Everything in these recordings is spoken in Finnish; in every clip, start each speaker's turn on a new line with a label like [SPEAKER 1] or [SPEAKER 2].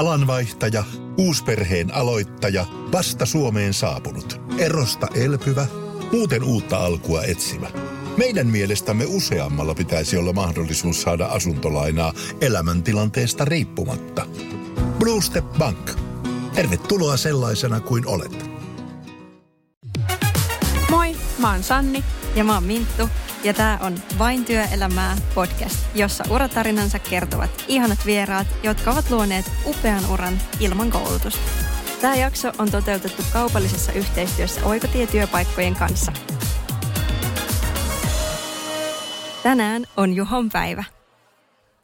[SPEAKER 1] Alanvaihtaja, uusperheen aloittaja, vasta Suomeen saapunut, erosta elpyvä, muuten uutta alkua etsimä. Meidän mielestämme useammalla pitäisi olla mahdollisuus saada asuntolainaa elämäntilanteesta riippumatta. Blue Step Bank. Tervetuloa sellaisena kuin olet.
[SPEAKER 2] Moi, mä oon Sanni.
[SPEAKER 3] Ja mä oon Minttu. Ja tää on Vain työelämää podcast, jossa uratarinansa kertovat ihanat vieraat, jotka ovat luoneet upean uran ilman koulutusta. Tämä jakso on toteutettu kaupallisessa yhteistyössä Oikotie-työpaikkojen kanssa. Tänään on Juhon päivä.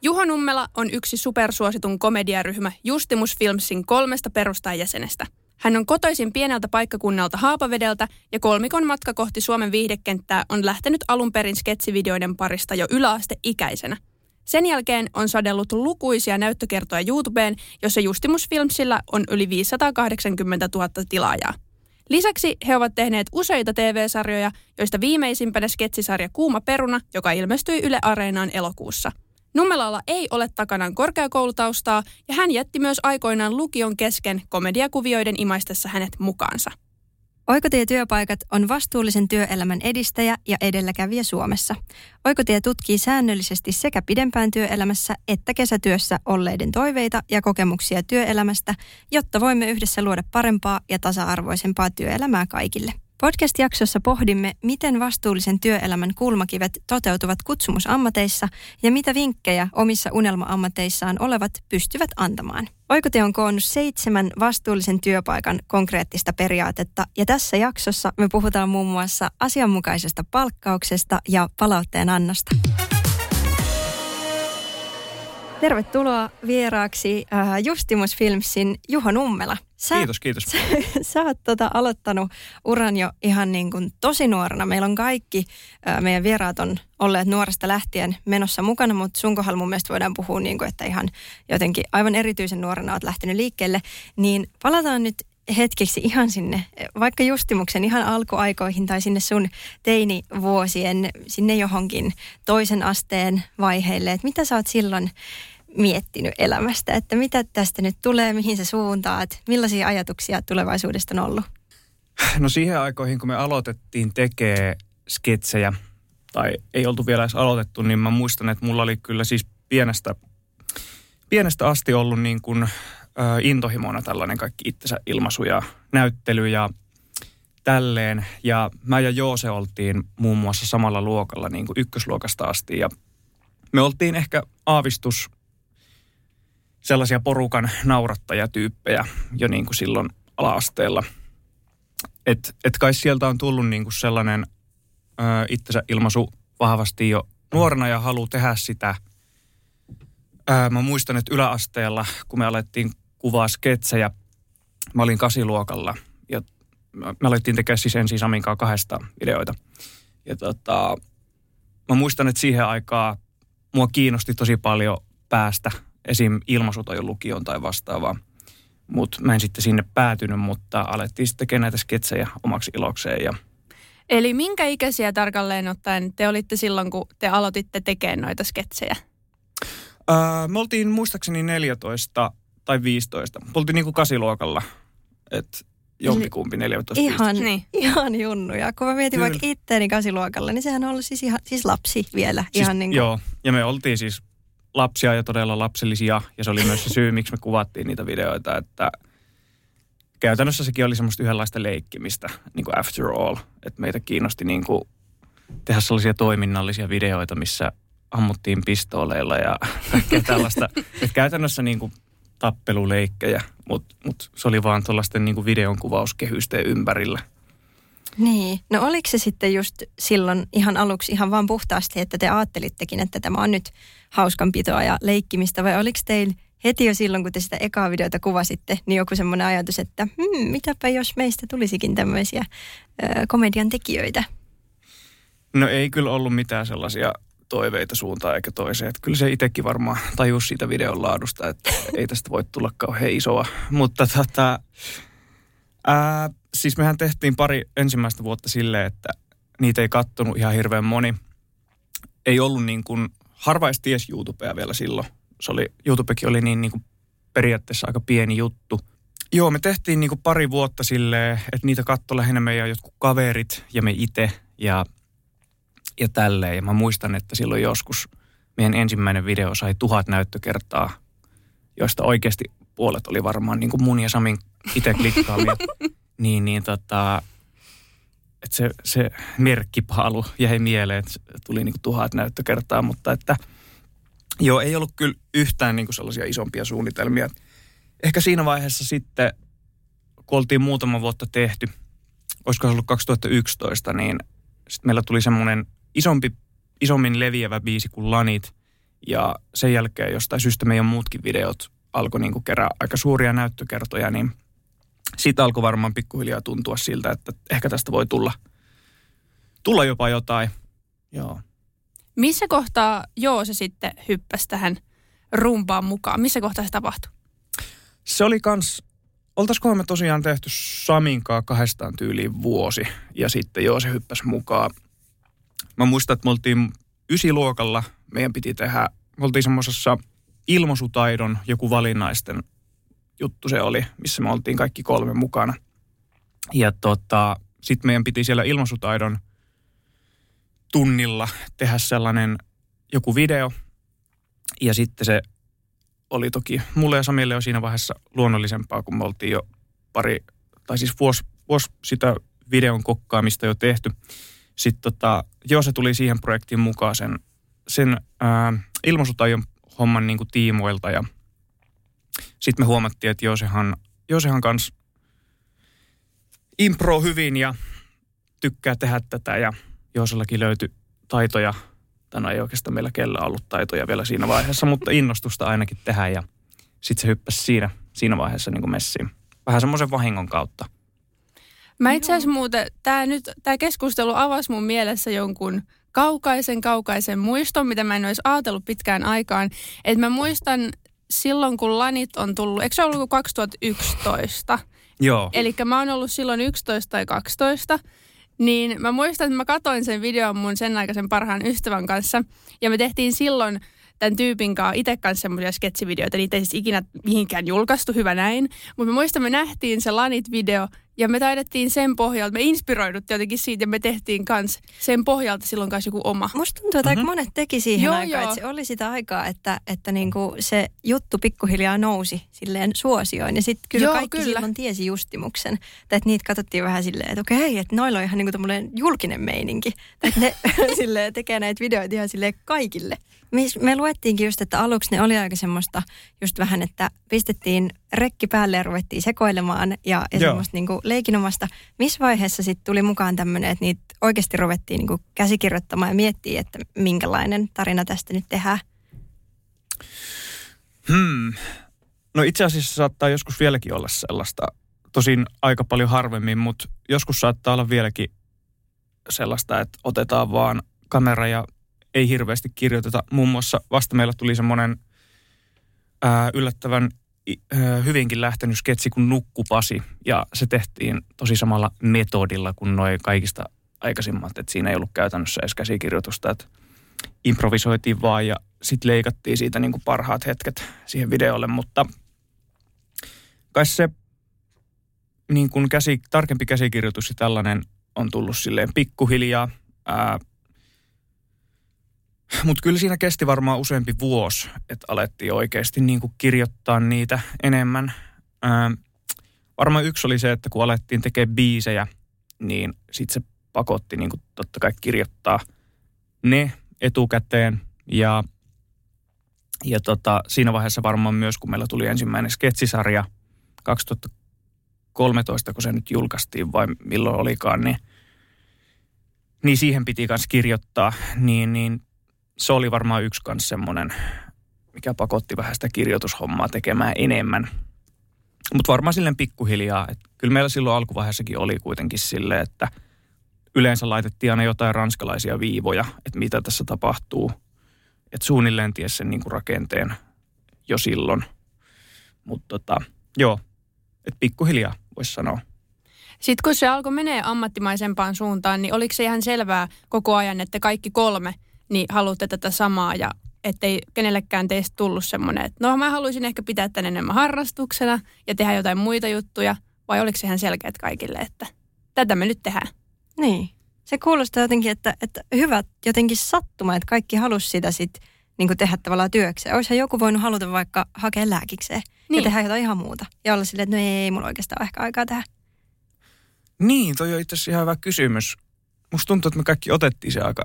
[SPEAKER 2] Juho Nummela on yksi supersuositun komediaryhmä Justimus Filmsin kolmesta perustajajäsenestä. Hän on kotoisin pieneltä paikkakunnalta Haapavedeltä ja kolmikon matka kohti Suomen viihdekenttää on lähtenyt alun perin sketsivideoiden parista jo yläasteikäisenä. Sen jälkeen on sadellut lukuisia näyttökertoja YouTubeen, jossa Justimus Filmsillä on yli 580 000 tilaajaa. Lisäksi he ovat tehneet useita TV-sarjoja, joista viimeisimpänä sketsisarja Kuuma peruna, joka ilmestyi Yle Areenaan elokuussa. Nummelalla ei ole takanaan korkeakoulutaustaa ja hän jätti myös aikoinaan lukion kesken komediakuvioiden imaistessa hänet mukaansa.
[SPEAKER 3] Oikotie-työpaikat on vastuullisen työelämän edistäjä ja edelläkävijä Suomessa. Oikotie tutkii säännöllisesti sekä pidempään työelämässä että kesätyössä olleiden toiveita ja kokemuksia työelämästä, jotta voimme yhdessä luoda parempaa ja tasa-arvoisempaa työelämää kaikille. Podcast-jaksossa pohdimme, miten vastuullisen työelämän kulmakivet toteutuvat kutsumusammateissa ja mitä vinkkejä omissa unelma-ammateissaan olevat pystyvät antamaan. Oikote on koonnut seitsemän vastuullisen työpaikan konkreettista periaatetta ja tässä jaksossa me puhutaan muun muassa asianmukaisesta palkkauksesta ja palautteen annosta. Tervetuloa vieraaksi äh, Justimus Filmsin Juho Nummela.
[SPEAKER 4] Sä, kiitos, kiitos.
[SPEAKER 3] Sä, sä oot tota, aloittanut uran jo ihan niin kuin tosi nuorena. Meillä on kaikki, äh, meidän vieraat on olleet nuoresta lähtien menossa mukana, mutta sun kohdalla mun mielestä voidaan puhua niin kuin, että ihan jotenkin aivan erityisen nuorena oot lähtenyt liikkeelle. Niin palataan nyt hetkeksi ihan sinne, vaikka Justimuksen ihan alkuaikoihin tai sinne sun teinivuosien, sinne johonkin toisen asteen vaiheille, että mitä sä oot silloin miettinyt elämästä, että mitä tästä nyt tulee, mihin se suuntaat, millaisia ajatuksia tulevaisuudesta on ollut?
[SPEAKER 4] No siihen aikoihin, kun me aloitettiin tekee sketsejä, tai ei oltu vielä edes aloitettu, niin mä muistan, että mulla oli kyllä siis pienestä, pienestä asti ollut niin kuin, äh, intohimona tällainen kaikki itsensä ilmaisu ja näyttely ja tälleen. Ja mä ja Joose oltiin muun muassa samalla luokalla niin kuin ykkösluokasta asti ja me oltiin ehkä aavistus sellaisia porukan naurattajatyyppejä jo niin kuin silloin ala-asteella. Että et kai sieltä on tullut niin kuin sellainen ö, itsensä ilmaisu vahvasti jo nuorena ja halu tehdä sitä. Ö, mä muistan, että yläasteella, kun me alettiin kuvaa sketsejä, mä olin kasiluokalla ja me alettiin tekemään siis ensin Samin kanssa kahdesta videoita. Ja tota, mä muistan, että siihen aikaan mua kiinnosti tosi paljon päästä esim. ilmaisutajon lukioon tai vastaavaa. Mutta mä en sitten sinne päätynyt, mutta alettiin sitten tekemään näitä sketsejä omaksi ilokseen. Ja...
[SPEAKER 2] Eli minkä ikäisiä tarkalleen ottaen te olitte silloin, kun te aloititte tekemään noita sketsejä?
[SPEAKER 4] Öö, me oltiin muistaakseni 14 tai 15. Me oltiin niin kuin kasiluokalla. Että jompikumpi 14
[SPEAKER 3] Ihan, niin. ihan junnuja. Kun mä mietin Kyllä. vaikka itteeni kasiluokalla, niin sehän on ollut siis, ihan, siis lapsi vielä.
[SPEAKER 4] Siis,
[SPEAKER 3] ihan niin kuin...
[SPEAKER 4] Joo, ja me oltiin siis lapsia ja todella lapsellisia. Ja se oli myös se syy, miksi me kuvattiin niitä videoita, että käytännössä sekin oli semmoista yhdenlaista leikkimistä, niin kuin after all. Että meitä kiinnosti niin kuin tehdä sellaisia toiminnallisia videoita, missä ammuttiin pistooleilla ja tällaista. että käytännössä niin kuin tappeluleikkejä, mutta mut se oli vaan tuollaisten niin videon kuvauskehysten ympärillä –
[SPEAKER 3] niin, no oliko se sitten just silloin ihan aluksi ihan vaan puhtaasti, että te ajattelittekin, että tämä on nyt hauskanpitoa ja leikkimistä vai oliko teillä heti jo silloin, kun te sitä ekaa videota kuvasitte, niin joku semmoinen ajatus, että hmm, mitäpä jos meistä tulisikin tämmöisiä ö, komedian tekijöitä?
[SPEAKER 4] No ei kyllä ollut mitään sellaisia toiveita suuntaan eikä toiseen. Että kyllä se itsekin varmaan tajus siitä videon laadusta, että ei tästä voi tulla kauhean isoa. Mutta tota, ää, siis mehän tehtiin pari ensimmäistä vuotta silleen, että niitä ei kattonut ihan hirveän moni. Ei ollut niin kuin, harva edes ties YouTubea vielä silloin. Se oli, YouTubekin oli niin, niin kuin periaatteessa aika pieni juttu. Joo, me tehtiin niin kuin pari vuotta silleen, että niitä katto lähinnä meidän jotkut kaverit ja me itse ja, ja tälleen. Ja mä muistan, että silloin joskus meidän ensimmäinen video sai tuhat näyttökertaa, joista oikeasti puolet oli varmaan niin kuin mun ja Samin itse klikkaamia. niin, niin tota, että se, se merkkipaalu jäi mieleen, että tuli niin kuin tuhat näyttökertaa, mutta että joo, ei ollut kyllä yhtään niin kuin sellaisia isompia suunnitelmia. Ehkä siinä vaiheessa sitten, kun oltiin muutama vuotta tehty, olisiko se ollut 2011, niin sitten meillä tuli semmoinen isompi, isommin leviävä biisi kuin Lanit, ja sen jälkeen jostain syystä meidän muutkin videot alkoi niin kerää aika suuria näyttökertoja, niin – siitä alkoi varmaan pikkuhiljaa tuntua siltä, että ehkä tästä voi tulla, tulla jopa jotain. Joo.
[SPEAKER 2] Missä kohtaa joo se sitten hyppäsi tähän rumpaan mukaan? Missä kohtaa se tapahtui?
[SPEAKER 4] Se oli kans, oltaisikohan me tosiaan tehty Saminkaa kahdestaan tyyliin vuosi ja sitten joo se hyppäsi mukaan. Mä muistan, että me oltiin ysiluokalla, meidän piti tehdä, me oltiin semmoisessa ilmaisutaidon joku valinnaisten juttu se oli, missä me oltiin kaikki kolme mukana. Ja tota, sitten meidän piti siellä ilmaisutaidon tunnilla tehdä sellainen joku video. Ja sitten se oli toki mulle ja Samille jo siinä vaiheessa luonnollisempaa, kun me oltiin jo pari, tai siis vuosi, vuosi sitä videon kokkaamista jo tehty. Sitten tota, joo, se tuli siihen projektiin mukaan sen, sen ää, ilmaisutaidon homman niin kuin tiimoilta ja – sitten me huomattiin, että Josehan, Josehan kanssa impro hyvin ja tykkää tehdä tätä ja Josellakin löytyi taitoja. Tänä ei oikeastaan meillä kellä ollut taitoja vielä siinä vaiheessa, mutta innostusta ainakin tehdä ja sitten se hyppäsi siinä, siinä vaiheessa niin kuin messiin. Vähän semmoisen vahingon kautta.
[SPEAKER 2] Mä itse asiassa muuten, tämä nyt, tämä keskustelu avasi mun mielessä jonkun kaukaisen kaukaisen muiston, mitä mä en olisi ajatellut pitkään aikaan. Että mä muistan silloin, kun lanit on tullut, eikö se ollut 2011?
[SPEAKER 4] Joo.
[SPEAKER 2] Eli mä oon ollut silloin 11 tai 12. Niin mä muistan, että mä katoin sen videon mun sen aikaisen parhaan ystävän kanssa. Ja me tehtiin silloin tämän tyypin kanssa itse kanssa semmoisia sketsivideoita. Niitä ei siis ikinä mihinkään julkaistu, hyvä näin. Mutta mä muistan, me nähtiin se Lanit-video ja me taidettiin sen pohjalta, me inspiroidut jotenkin siitä ja me tehtiin kans sen pohjalta silloin kanssa joku oma.
[SPEAKER 3] Musta tuntuu, että mm-hmm. aika monet teki siihen joo, aikaan, joo. että se oli sitä aikaa, että, että niinku se juttu pikkuhiljaa nousi silleen suosioon. Ja sitten kyllä joo, kaikki kyllä. silloin tiesi Justimuksen. Tai että niitä katsottiin vähän silleen, että okei, että noilla on ihan niinku julkinen meininki. Että ne silleen tekee näitä videoita ihan silleen kaikille. Me, me luettiinkin just, että aluksi ne oli aika semmoista just vähän, että pistettiin rekki päälle ja ruvettiin sekoilemaan ja, ja semmoista niin kuin leikinomasta. Missä vaiheessa sitten tuli mukaan tämmöinen, että niitä oikeasti ruvettiin niin kuin käsikirjoittamaan ja miettiä, että minkälainen tarina tästä nyt tehdään?
[SPEAKER 4] Hmm. No itse asiassa saattaa joskus vieläkin olla sellaista, tosin aika paljon harvemmin, mutta joskus saattaa olla vieläkin sellaista, että otetaan vaan kamera ja ei hirveästi kirjoiteta. Muun muassa vasta meillä tuli semmoinen yllättävän hyvinkin lähtenyt sketsi kuin Nukkupasi ja se tehtiin tosi samalla metodilla kuin noin kaikista aikaisimmat, että siinä ei ollut käytännössä edes käsikirjoitusta, että improvisoitiin vaan ja sitten leikattiin siitä niin kuin parhaat hetket siihen videolle, mutta kai se niin kuin käsi, tarkempi käsikirjoitus ja tällainen on tullut silleen pikkuhiljaa. Ää, mutta kyllä siinä kesti varmaan useampi vuosi, että alettiin oikeasti niin kuin kirjoittaa niitä enemmän. Ää, varmaan yksi oli se, että kun alettiin tekemään biisejä, niin sitten se pakotti niin kuin totta kai kirjoittaa ne etukäteen. Ja, ja tota, siinä vaiheessa varmaan myös, kun meillä tuli ensimmäinen sketsisarja 2013, kun se nyt julkaistiin vai milloin olikaan, niin, niin siihen piti myös kirjoittaa, niin, niin se oli varmaan yksi kans semmoinen, mikä pakotti vähän sitä kirjoitushommaa tekemään enemmän. Mutta varmaan silleen pikkuhiljaa. Et kyllä meillä silloin alkuvaiheessakin oli kuitenkin silleen, että yleensä laitettiin aina jotain ranskalaisia viivoja, että mitä tässä tapahtuu. Että suunnilleen ties sen niinku rakenteen jo silloin. Mutta tota, joo, että pikkuhiljaa voisi sanoa.
[SPEAKER 2] Sitten kun se alkoi menee ammattimaisempaan suuntaan, niin oliko se ihan selvää koko ajan, että kaikki kolme – niin haluatte tätä samaa ja ettei kenellekään teistä tullut semmoinen, että no mä haluaisin ehkä pitää tän enemmän harrastuksena ja tehdä jotain muita juttuja, vai oliko se ihan selkeät kaikille, että tätä me nyt tehdään?
[SPEAKER 3] Niin. Se kuulostaa jotenkin, että, että hyvät jotenkin sattuma, että kaikki halusi sitä sitten niin tehdä tavallaan työkseen. Olisihan joku voinut haluta vaikka hakea lääkikseen niin. ja tehdä jotain ihan muuta. Ja olla silleen, että no ei, mulla oikeastaan ehkä aikaa tehdä.
[SPEAKER 4] Niin, toi on itse asiassa ihan hyvä kysymys. Musta tuntuu, että me kaikki otettiin se aika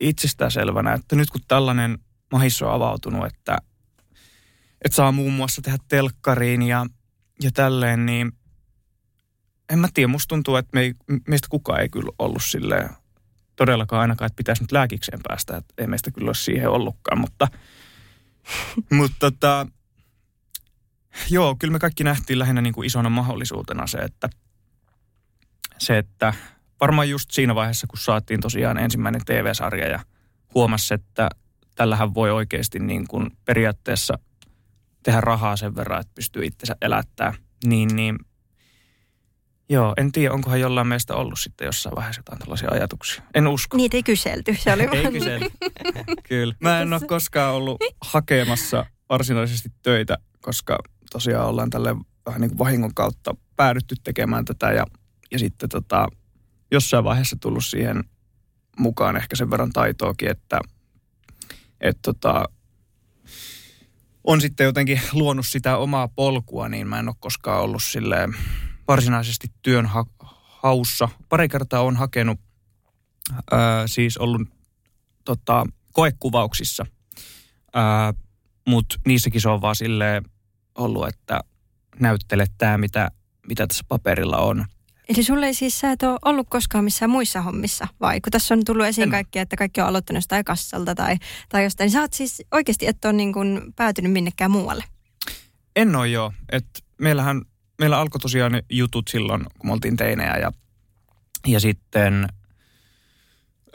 [SPEAKER 4] itsestäänselvänä, että nyt kun tällainen mahis on avautunut, että, että saa muun muassa tehdä telkkariin ja, ja tälleen, niin en mä tiedä, musta tuntuu, että me ei, meistä kukaan ei kyllä ollut silleen todellakaan ainakaan, että pitäisi nyt lääkikseen päästä, että ei meistä kyllä ole siihen ollutkaan, mutta, mutta tota, joo, kyllä me kaikki nähtiin lähinnä niin kuin isona mahdollisuutena se, että se, että varmaan just siinä vaiheessa, kun saatiin tosiaan ensimmäinen TV-sarja ja huomasi, että tällähän voi oikeasti niin kuin periaatteessa tehdä rahaa sen verran, että pystyy itsensä elättää, niin, niin Joo, en tiedä, onkohan jollain meistä ollut sitten jossain vaiheessa jotain tällaisia ajatuksia. En usko.
[SPEAKER 3] Niitä ei kyselty, se oli
[SPEAKER 4] Ei kyselty, kyllä. Mä en ole koskaan ollut hakemassa varsinaisesti töitä, koska tosiaan ollaan tälle vähän niin kuin vahingon kautta päädytty tekemään tätä ja, ja sitten tota, jossain vaiheessa tullut siihen mukaan ehkä sen verran taitoakin, että et tota, on sitten jotenkin luonut sitä omaa polkua, niin mä en ole koskaan ollut silleen varsinaisesti työn ha- haussa. Pari kertaa on hakenut, ää, siis ollut tota, koekuvauksissa, mutta niissäkin se on vaan silleen ollut, että näyttele tämä, mitä, mitä tässä paperilla on.
[SPEAKER 3] Eli sulle ei siis, sä et ole ollut koskaan missään muissa hommissa, vai? Kun tässä on tullut esiin en. kaikki, että kaikki on aloittanut jostain kassalta tai, tai jostain, niin sä oot siis oikeasti, et ole niin kuin päätynyt minnekään muualle?
[SPEAKER 4] En ole joo. Et meillähän meillä alkoi tosiaan jutut silloin, kun me oltiin teinejä ja, ja sitten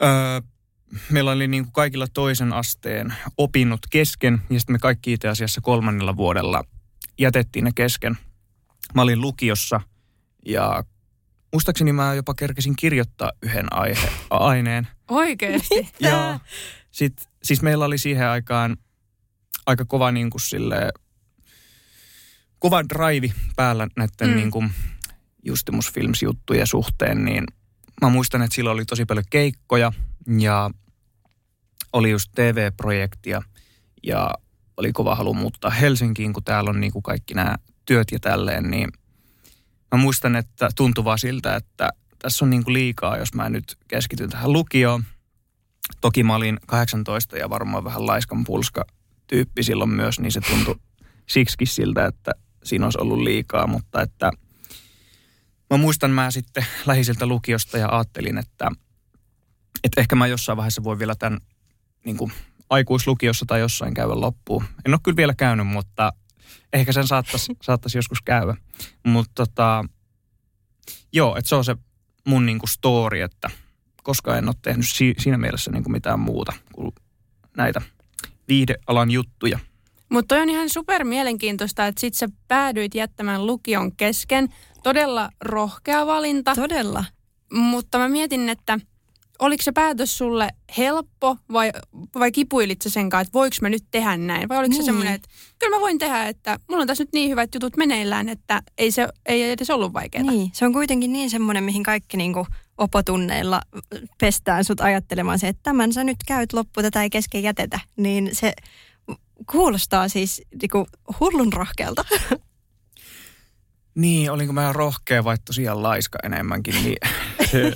[SPEAKER 4] öö, meillä oli niin kuin kaikilla toisen asteen opinnot kesken ja sitten me kaikki itse asiassa kolmannella vuodella jätettiin ne kesken. Mä olin lukiossa ja muistaakseni mä jopa kerkesin kirjoittaa yhden aihe, aineen.
[SPEAKER 2] Oikeesti?
[SPEAKER 4] Joo. Sitten, siis meillä oli siihen aikaan aika kova niin kuin silleen, kova drive päällä näiden mm. niin kuin Justimus Films-juttujen suhteen, niin mä muistan, että silloin oli tosi paljon keikkoja ja oli just TV-projektia ja oli kova halu muuttaa Helsinkiin, kun täällä on niin kuin kaikki nämä työt ja tälleen, niin mä muistan, että tuntui vaan siltä, että tässä on niin kuin liikaa, jos mä nyt keskityn tähän lukioon. Toki mä olin 18 ja varmaan vähän laiskan pulska tyyppi silloin myös, niin se tuntui siksi siltä, että siinä olisi ollut liikaa, mutta että mä muistan mä sitten lähiseltä lukiosta ja ajattelin, että, että ehkä mä jossain vaiheessa voi vielä tämän niin kuin aikuislukiossa tai jossain käydä loppuun. En ole kyllä vielä käynyt, mutta ehkä sen saattaisi, saattaisi joskus käydä. Mutta tota, joo, että se on se mun niin kuin story, että koska en ole tehnyt si- siinä mielessä niin kuin mitään muuta kuin näitä viihdealan juttuja –
[SPEAKER 2] mutta on ihan super mielenkiintoista, että sit sä päädyit jättämään lukion kesken. Todella rohkea valinta.
[SPEAKER 3] Todella.
[SPEAKER 2] Mutta mä mietin, että oliko se päätös sulle helppo vai, vai kipuilit sä sen kanssa, että voiko mä nyt tehdä näin? Vai oliko niin. se semmoinen, että kyllä mä voin tehdä, että mulla on tässä nyt niin hyvät jutut meneillään, että ei se ei edes ollut vaikeaa.
[SPEAKER 3] Niin, se on kuitenkin niin semmoinen, mihin kaikki niinku opotunneilla pestään sut ajattelemaan se, että tämän sä nyt käyt loppu, tätä ei kesken jätetä. Niin se kuulostaa siis niinku hullun rohkealta.
[SPEAKER 4] Niin, olinko mä rohkea vai tosiaan laiska enemmänkin, niin se,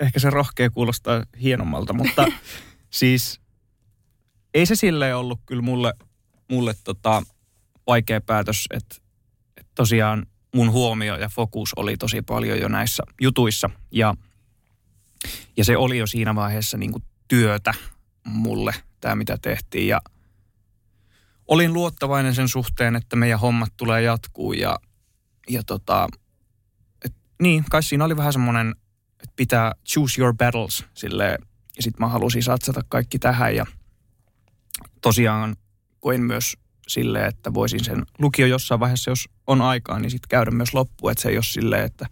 [SPEAKER 4] ehkä se rohkea kuulostaa hienommalta, mutta siis ei se silleen ollut kyllä mulle, mulle tota, vaikea päätös, että, että tosiaan mun huomio ja fokus oli tosi paljon jo näissä jutuissa. Ja, ja se oli jo siinä vaiheessa niin kuin työtä mulle, tämä mitä tehtiin. Ja olin luottavainen sen suhteen, että meidän hommat tulee jatkuu ja, ja tota, et, niin, kai siinä oli vähän semmoinen, pitää choose your battles silleen, ja sitten mä halusin satsata kaikki tähän ja tosiaan koin myös silleen, että voisin sen lukio jossain vaiheessa, jos on aikaa, niin sitten käydä myös loppuun, että se ei ole silleen, että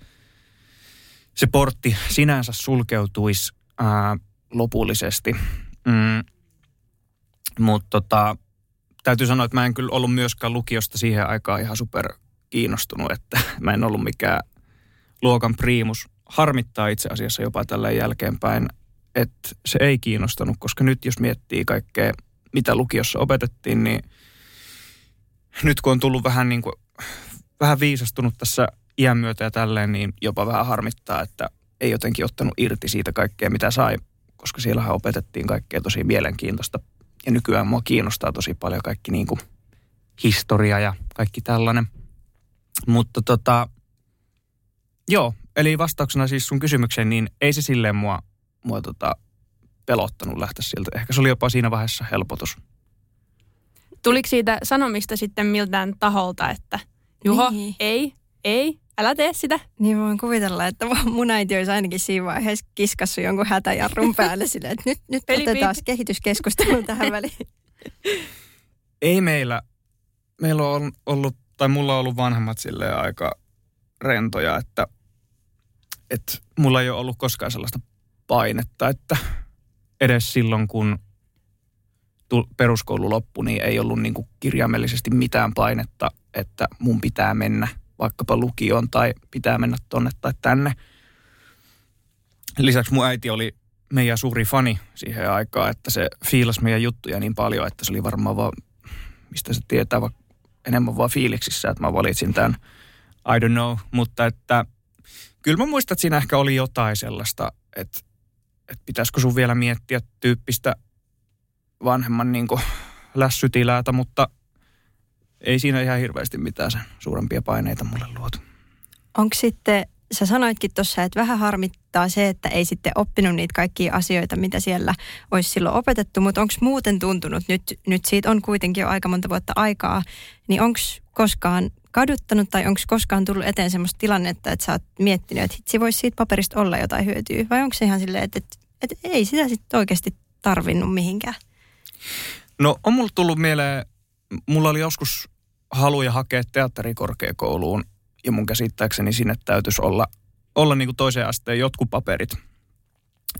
[SPEAKER 4] se portti sinänsä sulkeutuisi ää, lopullisesti. Mm, Mutta tota, täytyy sanoa, että mä en kyllä ollut myöskään lukiosta siihen aikaan ihan super kiinnostunut, että mä en ollut mikään luokan priimus. Harmittaa itse asiassa jopa tällä jälkeenpäin, että se ei kiinnostanut, koska nyt jos miettii kaikkea, mitä lukiossa opetettiin, niin nyt kun on tullut vähän niin kuin, vähän viisastunut tässä iän myötä ja tälleen, niin jopa vähän harmittaa, että ei jotenkin ottanut irti siitä kaikkea, mitä sai, koska siellähän opetettiin kaikkea tosi mielenkiintoista. Ja nykyään mua kiinnostaa tosi paljon kaikki niin kuin historia ja kaikki tällainen. Mutta tota, joo, eli vastauksena siis sun kysymykseen, niin ei se silleen mua, mua tota, pelottanut lähteä sieltä. Ehkä se oli jopa siinä vaiheessa helpotus.
[SPEAKER 2] Tuliko siitä sanomista sitten miltään taholta, että Juho, niin. ei, ei, älä tee sitä?
[SPEAKER 3] Niin voin kuvitella, että mun äiti olisi ainakin siinä vaiheessa kiskassu jonkun hätäjarrun päälle silleen, että nyt, nyt otetaan kehityskeskustelu tähän väliin.
[SPEAKER 4] Ei meillä, meillä on ollut, tai mulla on ollut vanhemmat silleen aika rentoja, että, että mulla ei ole ollut koskaan sellaista painetta, että edes silloin kun peruskoulu loppui, niin ei ollut niin kuin kirjaimellisesti mitään painetta, että mun pitää mennä vaikkapa lukioon tai pitää mennä tonne tai tänne. Lisäksi mun äiti oli meidän suuri fani siihen aikaan, että se fiilas meidän juttuja niin paljon, että se oli varmaan vaan, mistä se tietää, enemmän vaan fiiliksissä, että mä valitsin tämän, I don't know, mutta että kyllä mä muistan, että siinä ehkä oli jotain sellaista, että, että pitäisikö sun vielä miettiä tyyppistä vanhemman niin lässytiläätä, mutta ei siinä ihan hirveästi mitään sen suurempia paineita mulle luotu.
[SPEAKER 3] Onko sitten, sä sanoitkin tuossa, että vähän harmittaa se, että ei sitten oppinut niitä kaikkia asioita, mitä siellä olisi silloin opetettu, mutta onko muuten tuntunut, nyt, nyt siitä on kuitenkin jo aika monta vuotta aikaa, niin onko koskaan kaduttanut tai onko koskaan tullut eteen semmoista tilannetta, että sä oot miettinyt, että hitsi voisi siitä paperista olla jotain hyötyä, vai onko se ihan silleen, että, että, että ei sitä sitten oikeasti tarvinnut mihinkään?
[SPEAKER 4] No on mulla tullut mieleen, mulla oli joskus haluja hakea teatterikorkeakouluun ja mun käsittääkseni sinne täytyisi olla, olla niin kuin toiseen asteen jotkut paperit.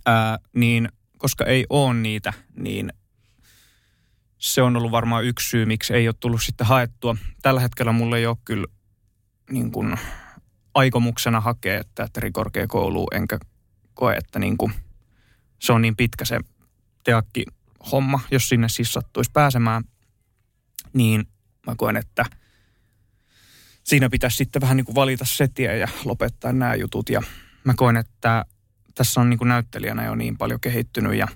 [SPEAKER 4] Ää, niin koska ei ole niitä, niin se on ollut varmaan yksi syy, miksi ei ole tullut sitten haettua. Tällä hetkellä mulla ei ole kyllä niin kuin aikomuksena hakea teatterikorkeakouluun, enkä koe, että niin kuin se on niin pitkä se teakki homma, jos sinne siis sattuisi pääsemään, niin mä koen, että siinä pitäisi sitten vähän niin kuin valita setiä ja lopettaa nämä jutut. Ja mä koen, että tässä on niin kuin näyttelijänä jo niin paljon kehittynyt ja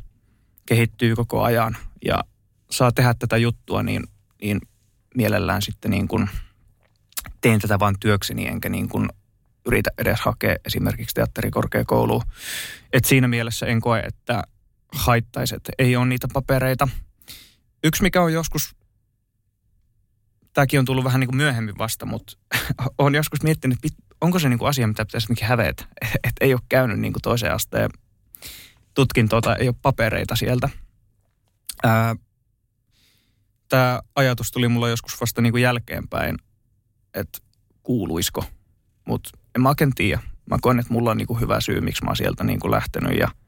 [SPEAKER 4] kehittyy koko ajan ja saa tehdä tätä juttua, niin, niin mielellään sitten niin kuin teen tätä vain työkseni, enkä niin kuin yritä edes hakea esimerkiksi teatterikorkeakouluun. Et siinä mielessä en koe, että haittaiset ei ole niitä papereita. Yksi, mikä on joskus, tämäkin on tullut vähän niin kuin myöhemmin vasta, mutta on joskus miettinyt, onko se niin kuin asia, mitä pitäisi mikä hävetä, että ei ole käynyt niin kuin toiseen asteen tutkintoa tai ei ole papereita sieltä. Tämä ajatus tuli mulla joskus vasta niin kuin jälkeenpäin, että kuuluisiko, mutta en mä oikein tiedä. Mä koen, että mulla on niin kuin hyvä syy, miksi mä oon sieltä niin kuin lähtenyt ja –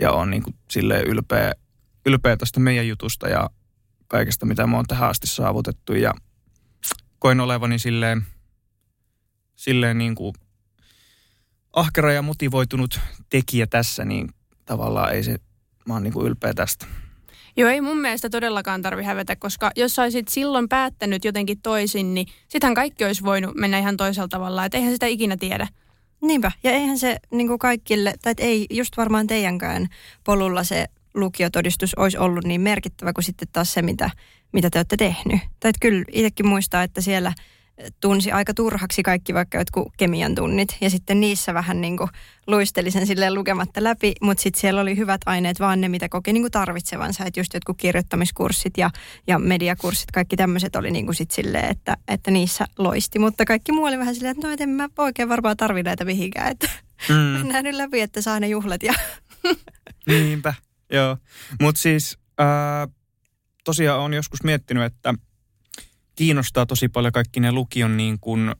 [SPEAKER 4] ja on niin kuin silleen ylpeä, ylpeä tästä meidän jutusta ja kaikesta, mitä me on tähän asti saavutettu. Ja koin olevani silleen, silleen niin kuin ahkera ja motivoitunut tekijä tässä, niin tavallaan ei se, mä oon niin kuin ylpeä tästä.
[SPEAKER 2] Joo, ei mun mielestä todellakaan tarvi hävetä, koska jos sä olisit silloin päättänyt jotenkin toisin, niin sitähän kaikki olisi voinut mennä ihan toisella tavalla, että eihän sitä ikinä tiedä.
[SPEAKER 3] Niinpä, ja eihän se niin kuin kaikille, tai ei just varmaan teidänkään polulla se lukiotodistus olisi ollut niin merkittävä kuin sitten taas se, mitä, mitä te olette tehnyt. Tai kyllä itsekin muistaa, että siellä – tunsi aika turhaksi kaikki vaikka jotkut kemian tunnit. Ja sitten niissä vähän niin kuin luisteli sen silleen lukematta läpi, mutta sitten siellä oli hyvät aineet, vaan ne mitä koki niin kuin tarvitsevansa. Että just jotkut kirjoittamiskurssit ja, ja mediakurssit, kaikki tämmöiset oli niin kuin sit silleen, että, että niissä loisti. Mutta kaikki muu oli vähän silleen, että no et en mä oikein varmaan tarvi näitä mihinkään. Että mm. mennään nyt läpi, että saa ne juhlat. Ja...
[SPEAKER 4] Niinpä, joo. Mutta siis äh, tosiaan on joskus miettinyt, että – kiinnostaa tosi paljon kaikki ne lukion niin kuin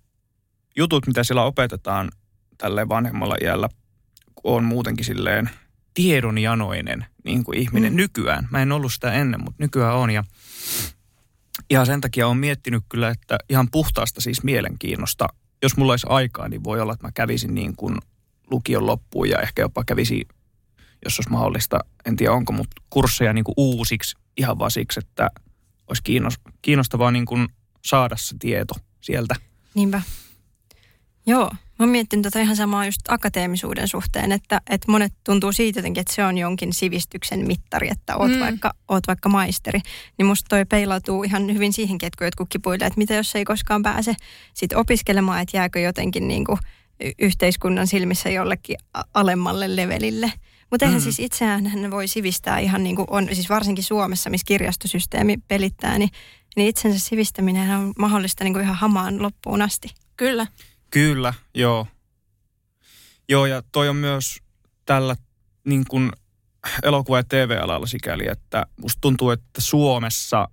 [SPEAKER 4] jutut, mitä siellä opetetaan tälle vanhemmalla iällä, on muutenkin silleen tiedonjanoinen niin kuin ihminen mm. nykyään. Mä en ollut sitä ennen, mutta nykyään on. Ja, ja sen takia olen miettinyt kyllä, että ihan puhtaasta siis mielenkiinnosta, jos mulla olisi aikaa, niin voi olla, että mä kävisin niin kuin lukion loppuun ja ehkä jopa kävisin, jos olisi mahdollista, en tiedä onko, mutta kursseja niin kuin uusiksi ihan vaan siksi, että olisi kiinnostavaa niin kuin saada se tieto sieltä.
[SPEAKER 3] Niinpä. Joo, mä miettinyt tota ihan samaa just akateemisuuden suhteen, että, että monet tuntuu siitä jotenkin, että se on jonkin sivistyksen mittari, että oot, mm. vaikka, oot vaikka maisteri. Niin musta toi peilautuu ihan hyvin siihenkin, että kun jotkut kipuilee, että mitä jos ei koskaan pääse sit opiskelemaan, että jääkö jotenkin niin kuin yhteiskunnan silmissä jollekin alemmalle levelille. Mutta eihän mm. siis itseään hän voi sivistää ihan niin kuin on, siis varsinkin Suomessa, missä kirjastosysteemi pelittää, niin, niin itsensä sivistäminen on mahdollista niin kuin ihan hamaan loppuun asti.
[SPEAKER 2] Kyllä.
[SPEAKER 4] Kyllä, joo. Joo, ja toi on myös tällä niin kuin elokuva- ja TV-alalla sikäli, että musta tuntuu, että Suomessa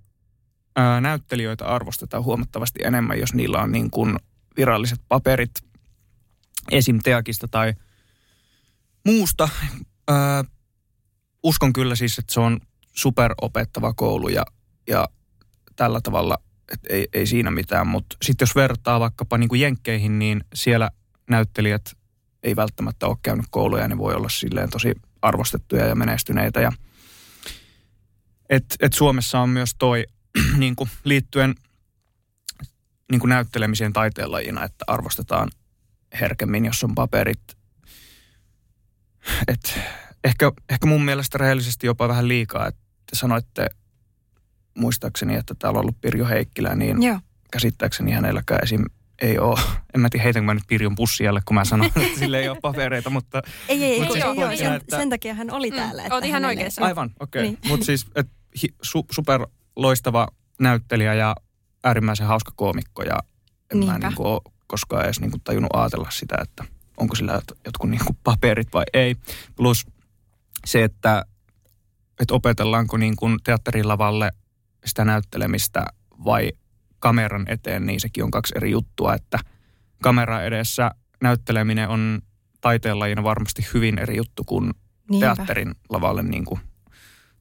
[SPEAKER 4] ää, näyttelijöitä arvostetaan huomattavasti enemmän, jos niillä on niin kuin viralliset paperit esim. Teakista tai muusta. Ää, uskon kyllä siis, että se on superopettava koulu ja, ja tällä tavalla et ei, ei siinä mitään, mutta sitten jos vertaa vaikkapa niin kuin Jenkkeihin, niin siellä näyttelijät ei välttämättä ole käynyt kouluja ja ne voi olla silleen tosi arvostettuja ja menestyneitä. Ja et, et Suomessa on myös toi niin kuin liittyen niin kuin näyttelemiseen taiteenlajina, että arvostetaan herkemmin, jos on paperit. Et ehkä, ehkä mun mielestä rehellisesti jopa vähän liikaa, että sanoitte muistaakseni, että täällä on ollut Pirjo Heikkilä, niin Joo. käsittääkseni hänelläkään esim. ei ole. En mä tiedä, heitänkö mä nyt Pirjon pussialle, kun mä sanon, että sille ei ole papereita, mutta...
[SPEAKER 3] Ei, ei, ei, siis joo, joo, sen, että, sen takia hän oli mm, täällä. Mm,
[SPEAKER 2] Oot ihan oikeassa.
[SPEAKER 4] Aivan, okei. Okay. Niin. Mutta siis, et, hi, su, super loistava näyttelijä ja äärimmäisen hauska koomikko ja en Niinpä. mä niin kuin ole koskaan edes niin kuin tajunnut ajatella sitä, että onko sillä jotkut niin kuin paperit vai ei. Plus se, että, että opetellaanko niin kuin teatterilavalle sitä näyttelemistä vai kameran eteen, niin sekin on kaksi eri juttua, että kamera edessä näytteleminen on taiteenlajina varmasti hyvin eri juttu kuin Niinpä. teatterin lavalle. Niin kuin.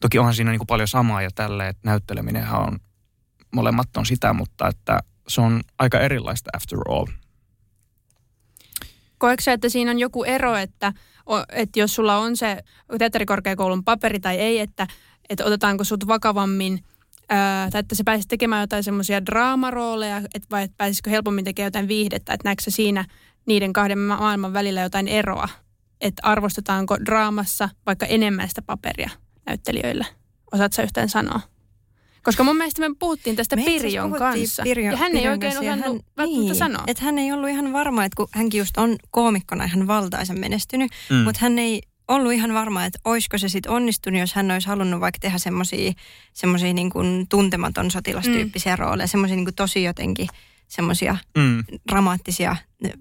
[SPEAKER 4] Toki onhan siinä niin kuin paljon samaa ja tälle, että näytteleminenhän on, molemmat on sitä, mutta että se on aika erilaista after all.
[SPEAKER 2] Koetko että siinä on joku ero, että, että jos sulla on se teatterikorkeakoulun paperi tai ei, että, että otetaanko sut vakavammin – tai että se pääsisi tekemään jotain semmoisia draamarooleja, et, vai että pääsisikö helpommin tekemään jotain viihdettä, että näetkö siinä niiden kahden maailman välillä jotain eroa, että arvostetaanko draamassa vaikka enemmän sitä paperia näyttelijöille. Osaatko yhtään sanoa? Koska mun mielestä me puhuttiin tästä me Pirjon kanssa. Pirjo, ja hän Pirjon ei oikein osannut hän, välttämättä niin, sanoa.
[SPEAKER 3] Että hän ei ollut ihan varma, että kun hänkin just on koomikkona ihan valtaisen menestynyt, mm. mutta hän ei ollut ihan varma, että olisiko se sitten onnistunut, jos hän olisi halunnut vaikka tehdä semmoisia niin kuin tuntematon sotilastyyppisiä mm. rooleja, semmoisia niin tosi jotenkin semmoisia mm. dramaattisia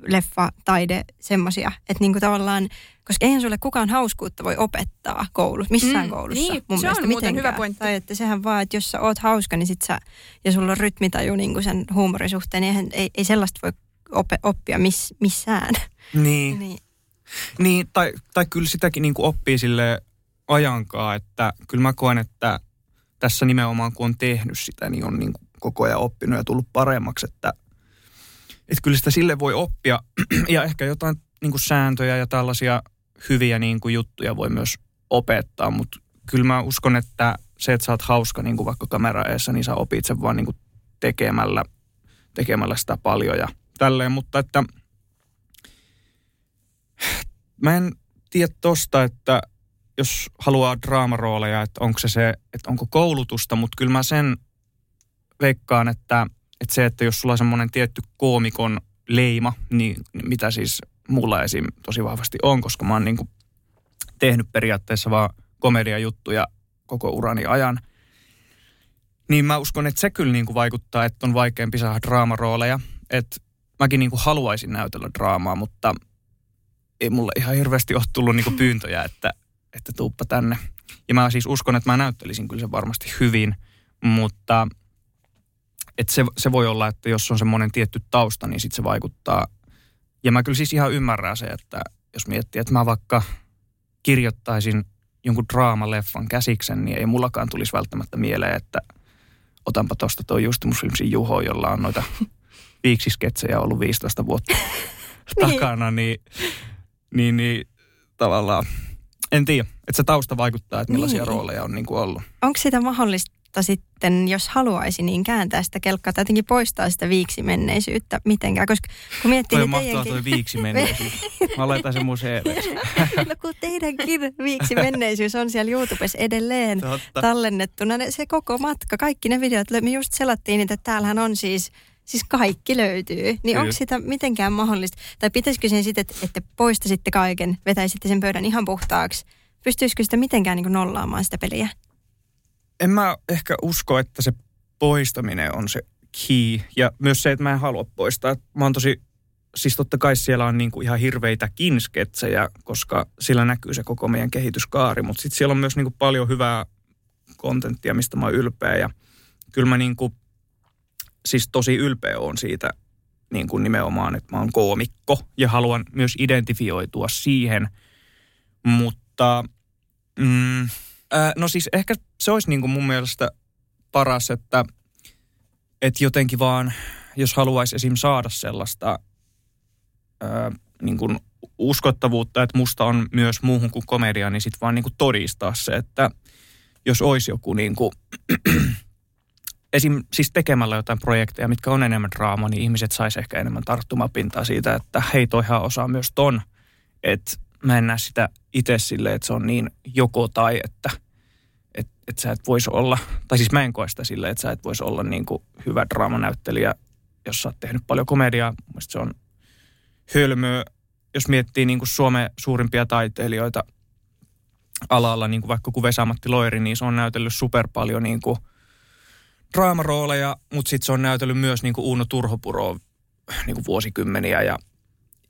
[SPEAKER 3] leffa, taide, semmoisia, että niin kuin tavallaan, koska eihän sulle kukaan hauskuutta voi opettaa koulussa, missään mm, koulussa
[SPEAKER 2] niin,
[SPEAKER 3] mun
[SPEAKER 2] se
[SPEAKER 3] mielestä
[SPEAKER 2] on muuten hyvä pointti.
[SPEAKER 3] Tai että sehän vaan, että jos sä oot hauska, niin sit sä, ja sulla on rytmitaju niin kuin sen huumorisuhteen, niin ei, ei sellaista voi oppia miss, missään.
[SPEAKER 4] Niin. niin. Niin, tai, tai kyllä sitäkin niin kuin oppii sille ajankaa, että kyllä mä koen, että tässä nimenomaan kun on tehnyt sitä, niin on niin kuin koko ajan oppinut ja tullut paremmaksi, että, että kyllä sitä sille voi oppia. Ja ehkä jotain niin kuin sääntöjä ja tällaisia hyviä niin kuin juttuja voi myös opettaa, mutta kyllä mä uskon, että se, että sä oot hauska niin kuin vaikka kamera eessä, niin sä opit sen vaan niin kuin tekemällä, tekemällä sitä paljon ja tälleen, mutta että – Mä en tiedä tosta, että jos haluaa draamarooleja, että onko se se, että onko koulutusta, mutta kyllä mä sen veikkaan, että, että se, että jos sulla on semmoinen tietty koomikon leima, niin mitä siis mulla esim. tosi vahvasti on, koska mä oon niin tehnyt periaatteessa vaan komediajuttuja koko urani ajan. Niin mä uskon, että se kyllä niin kuin vaikuttaa, että on vaikeampi saada draamarooleja. Että mäkin niin kuin haluaisin näytellä draamaa, mutta ei mulle ihan hirveästi ole tullut niinku pyyntöjä, että, että tuuppa tänne. Ja mä siis uskon, että mä näyttelisin kyllä sen varmasti hyvin, mutta että se, se voi olla, että jos on semmoinen tietty tausta, niin sitten se vaikuttaa. Ja mä kyllä siis ihan ymmärrän se, että jos miettii, että mä vaikka kirjoittaisin jonkun draamaleffan käsiksen, niin ei mullakaan tulisi välttämättä mieleen, että otanpa tuosta tuo Justimusfilmsin Juho, jolla on noita viiksisketsejä ollut 15 vuotta takana, niin, niin, niin tavallaan en tiedä, että se tausta vaikuttaa, että millaisia niin. rooleja on niin kuin ollut.
[SPEAKER 3] Onko sitä mahdollista sitten, jos haluaisi, niin kääntää sitä kelkkaa tai jotenkin poistaa sitä viiksimenneisyyttä mitenkään? Koska kun miettii...
[SPEAKER 4] Toi niin teidänkin... toi viiksimenneisyys. Mä laitan sen mun
[SPEAKER 3] No kun teidänkin viiksimenneisyys on siellä YouTubessa edelleen Totta. tallennettuna. Se koko matka, kaikki ne videot, me just selattiin niitä, että täällähän on siis Siis kaikki löytyy. Niin Kyllä. onko sitä mitenkään mahdollista? Tai pitäisikö sen sitten, että, että poistaisitte kaiken, vetäisitte sen pöydän ihan puhtaaksi? Pystyisikö sitä mitenkään niin nollaamaan sitä peliä?
[SPEAKER 4] En mä ehkä usko, että se poistaminen on se key. Ja myös se, että mä en halua poistaa. Mä oon tosi, siis totta kai siellä on niinku ihan hirveitä sketsejä, koska sillä näkyy se koko meidän kehityskaari. Mutta sitten siellä on myös niinku paljon hyvää kontenttia, mistä mä oon ylpeä. Ja kyllä mä niinku siis tosi ylpeä on siitä niin kuin nimenomaan, että mä oon koomikko ja haluan myös identifioitua siihen. Mutta mm, no siis ehkä se olisi niin kuin mun mielestä paras, että, että jotenkin vaan, jos haluaisi esim. saada sellaista ää, niin kuin uskottavuutta, että musta on myös muuhun kuin komedia, niin sitten vaan niin kuin todistaa se, että jos olisi joku niin kuin esim. siis tekemällä jotain projekteja, mitkä on enemmän draamaa, niin ihmiset sais ehkä enemmän tarttumapintaa siitä, että hei toihan osaa myös ton. Että mä en näe sitä itse silleen, että se on niin joko tai, että et, et sä et voisi olla, tai siis mä en koe sitä silleen, että sä et voisi olla niin kuin hyvä draamanäyttelijä, jos sä oot tehnyt paljon komediaa. Mielestäni se on hölmöä, jos miettii niin kuin Suomen suurimpia taiteilijoita alalla, niin kuin vaikka kuin Vesamatti Loiri, niin se on näytellyt super paljon niin kuin – draamarooleja, mutta sitten se on näytellyt myös niin kuin Uno Turhopuroa niin kuin vuosikymmeniä ja,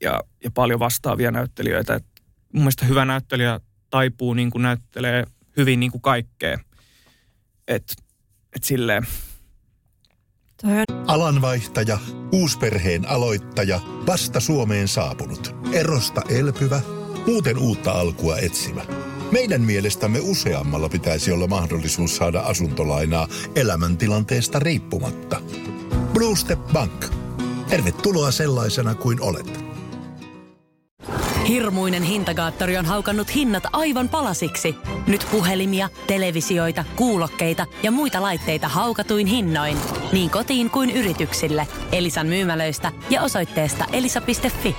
[SPEAKER 4] ja, ja paljon vastaavia näyttelijöitä. Et mun mielestä hyvä näyttelijä taipuu niin kuin näyttelee hyvin niin kuin kaikkea. Et, et silleen.
[SPEAKER 1] Alanvaihtaja, uusperheen aloittaja, vasta Suomeen saapunut, erosta elpyvä, muuten uutta alkua etsimä – meidän mielestämme useammalla pitäisi olla mahdollisuus saada asuntolainaa elämäntilanteesta riippumatta. Blue Step Bank. Tervetuloa sellaisena kuin olet.
[SPEAKER 5] Hirmuinen hintakaattori on haukannut hinnat aivan palasiksi. Nyt puhelimia, televisioita, kuulokkeita ja muita laitteita haukatuin hinnoin. Niin kotiin kuin yrityksille. Elisan myymälöistä ja osoitteesta elisa.fi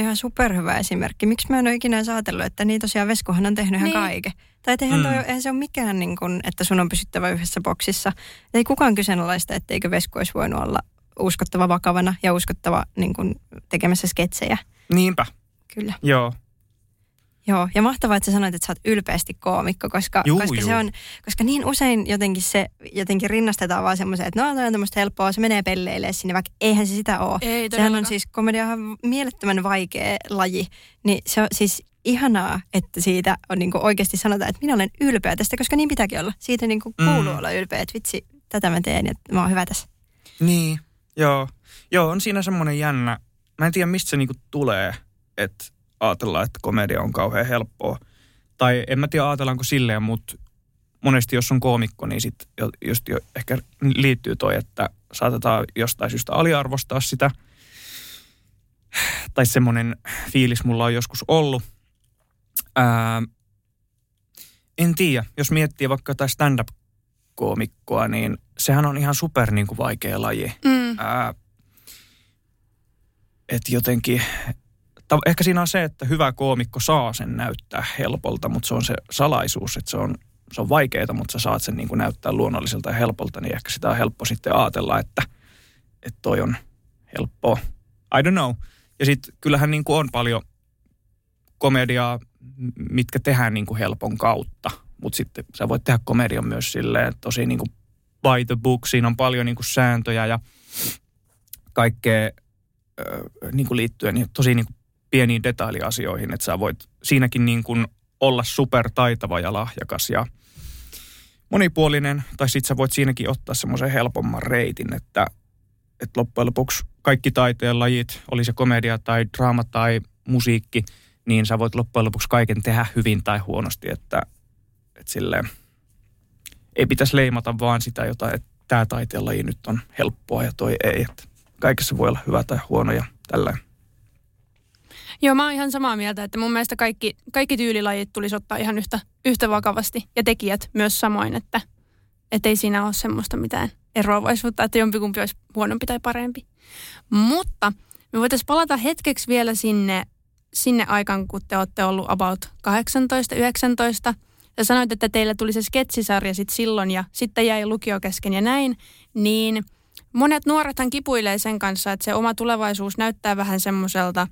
[SPEAKER 3] ihan superhyvä esimerkki. Miksi mä en ole ikinä ajatellut, että niin tosiaan Veskuhan on tehnyt ihan niin. kaiken. Tai eihän, toi, mm. eihän se ole mikään, niin kuin, että sun on pysyttävä yhdessä boksissa. Ei kukaan kyseenalaista, etteikö Vesku olisi voinut olla uskottava vakavana ja uskottava niin kuin, tekemässä sketsejä.
[SPEAKER 4] Niinpä.
[SPEAKER 3] Kyllä.
[SPEAKER 4] Joo.
[SPEAKER 3] Joo, ja mahtavaa, että sä sanoit, että sä oot ylpeästi koomikko, koska, juu, koska, juu. Se on, koska niin usein jotenkin se jotenkin rinnastetaan vaan semmoiseen, että no, toi on tämmöistä helppoa, se menee pelleille sinne, vaikka eihän se sitä ole.
[SPEAKER 2] Ei,
[SPEAKER 3] Sehän on siis, komedia on mielettömän vaikea laji, niin se on siis ihanaa, että siitä on niin kuin oikeasti sanotaan, että minä olen ylpeä tästä, koska niin pitääkin olla. Siitä niin kuin kuuluu mm. olla ylpeä, että vitsi, tätä mä teen ja mä oon hyvä tässä.
[SPEAKER 4] Niin, joo. Joo, on siinä semmoinen jännä. Mä en tiedä, mistä se niinku tulee, että ajatellaan, että komedia on kauhean helppoa. Tai en mä tiedä ajatellaanko silleen, mutta monesti jos on koomikko, niin sitten just jo ehkä liittyy toi, että saatetaan jostain syystä aliarvostaa sitä. Tai semmoinen fiilis mulla on joskus ollut. Ää, en tiedä, jos miettii vaikka jotain stand-up-koomikkoa, niin sehän on ihan super niin kuin vaikea laji. Mm. Ää, että jotenkin ehkä siinä on se, että hyvä koomikko saa sen näyttää helpolta, mutta se on se salaisuus, että se on, se on vaikeaa, mutta sä saat sen niin kuin näyttää luonnolliselta ja helpolta, niin ehkä sitä on helppo sitten ajatella, että, että toi on helppoa. I don't know. Ja sitten kyllähän niin kuin on paljon komediaa, mitkä tehdään niin kuin helpon kautta, mutta sitten sä voit tehdä komedian myös silleen tosi niin kuin by the book. Siinä on paljon niin kuin sääntöjä ja kaikkea niin kuin liittyen niin tosi niin kuin pieniin detailiasioihin, että sä voit siinäkin niin kuin olla supertaitava ja lahjakas ja monipuolinen, tai sit sä voit siinäkin ottaa semmoisen helpomman reitin, että, että loppujen lopuksi kaikki taiteen lajit, oli se komedia tai draama tai musiikki, niin sä voit loppujen lopuksi kaiken tehdä hyvin tai huonosti, että, että silleen, ei pitäisi leimata vaan sitä jotain, että tämä taiteenlaji nyt on helppoa ja toi ei. Että kaikessa voi olla hyvä tai huono ja tällainen.
[SPEAKER 2] Joo, mä oon ihan samaa mieltä, että mun mielestä kaikki, kaikki tyylilajit tulisi ottaa ihan yhtä, yhtä vakavasti ja tekijät myös samoin, että ei siinä ole semmoista mitään eroavaisuutta, että jompikumpi olisi huonompi tai parempi. Mutta me voitaisiin palata hetkeksi vielä sinne, sinne aikaan, kun te olette ollut about 18-19. Ja sanoit, että teillä tuli se sketsisarja sitten silloin ja sitten jäi lukio kesken ja näin. Niin monet nuorethan kipuilee sen kanssa, että se oma tulevaisuus näyttää vähän semmoiselta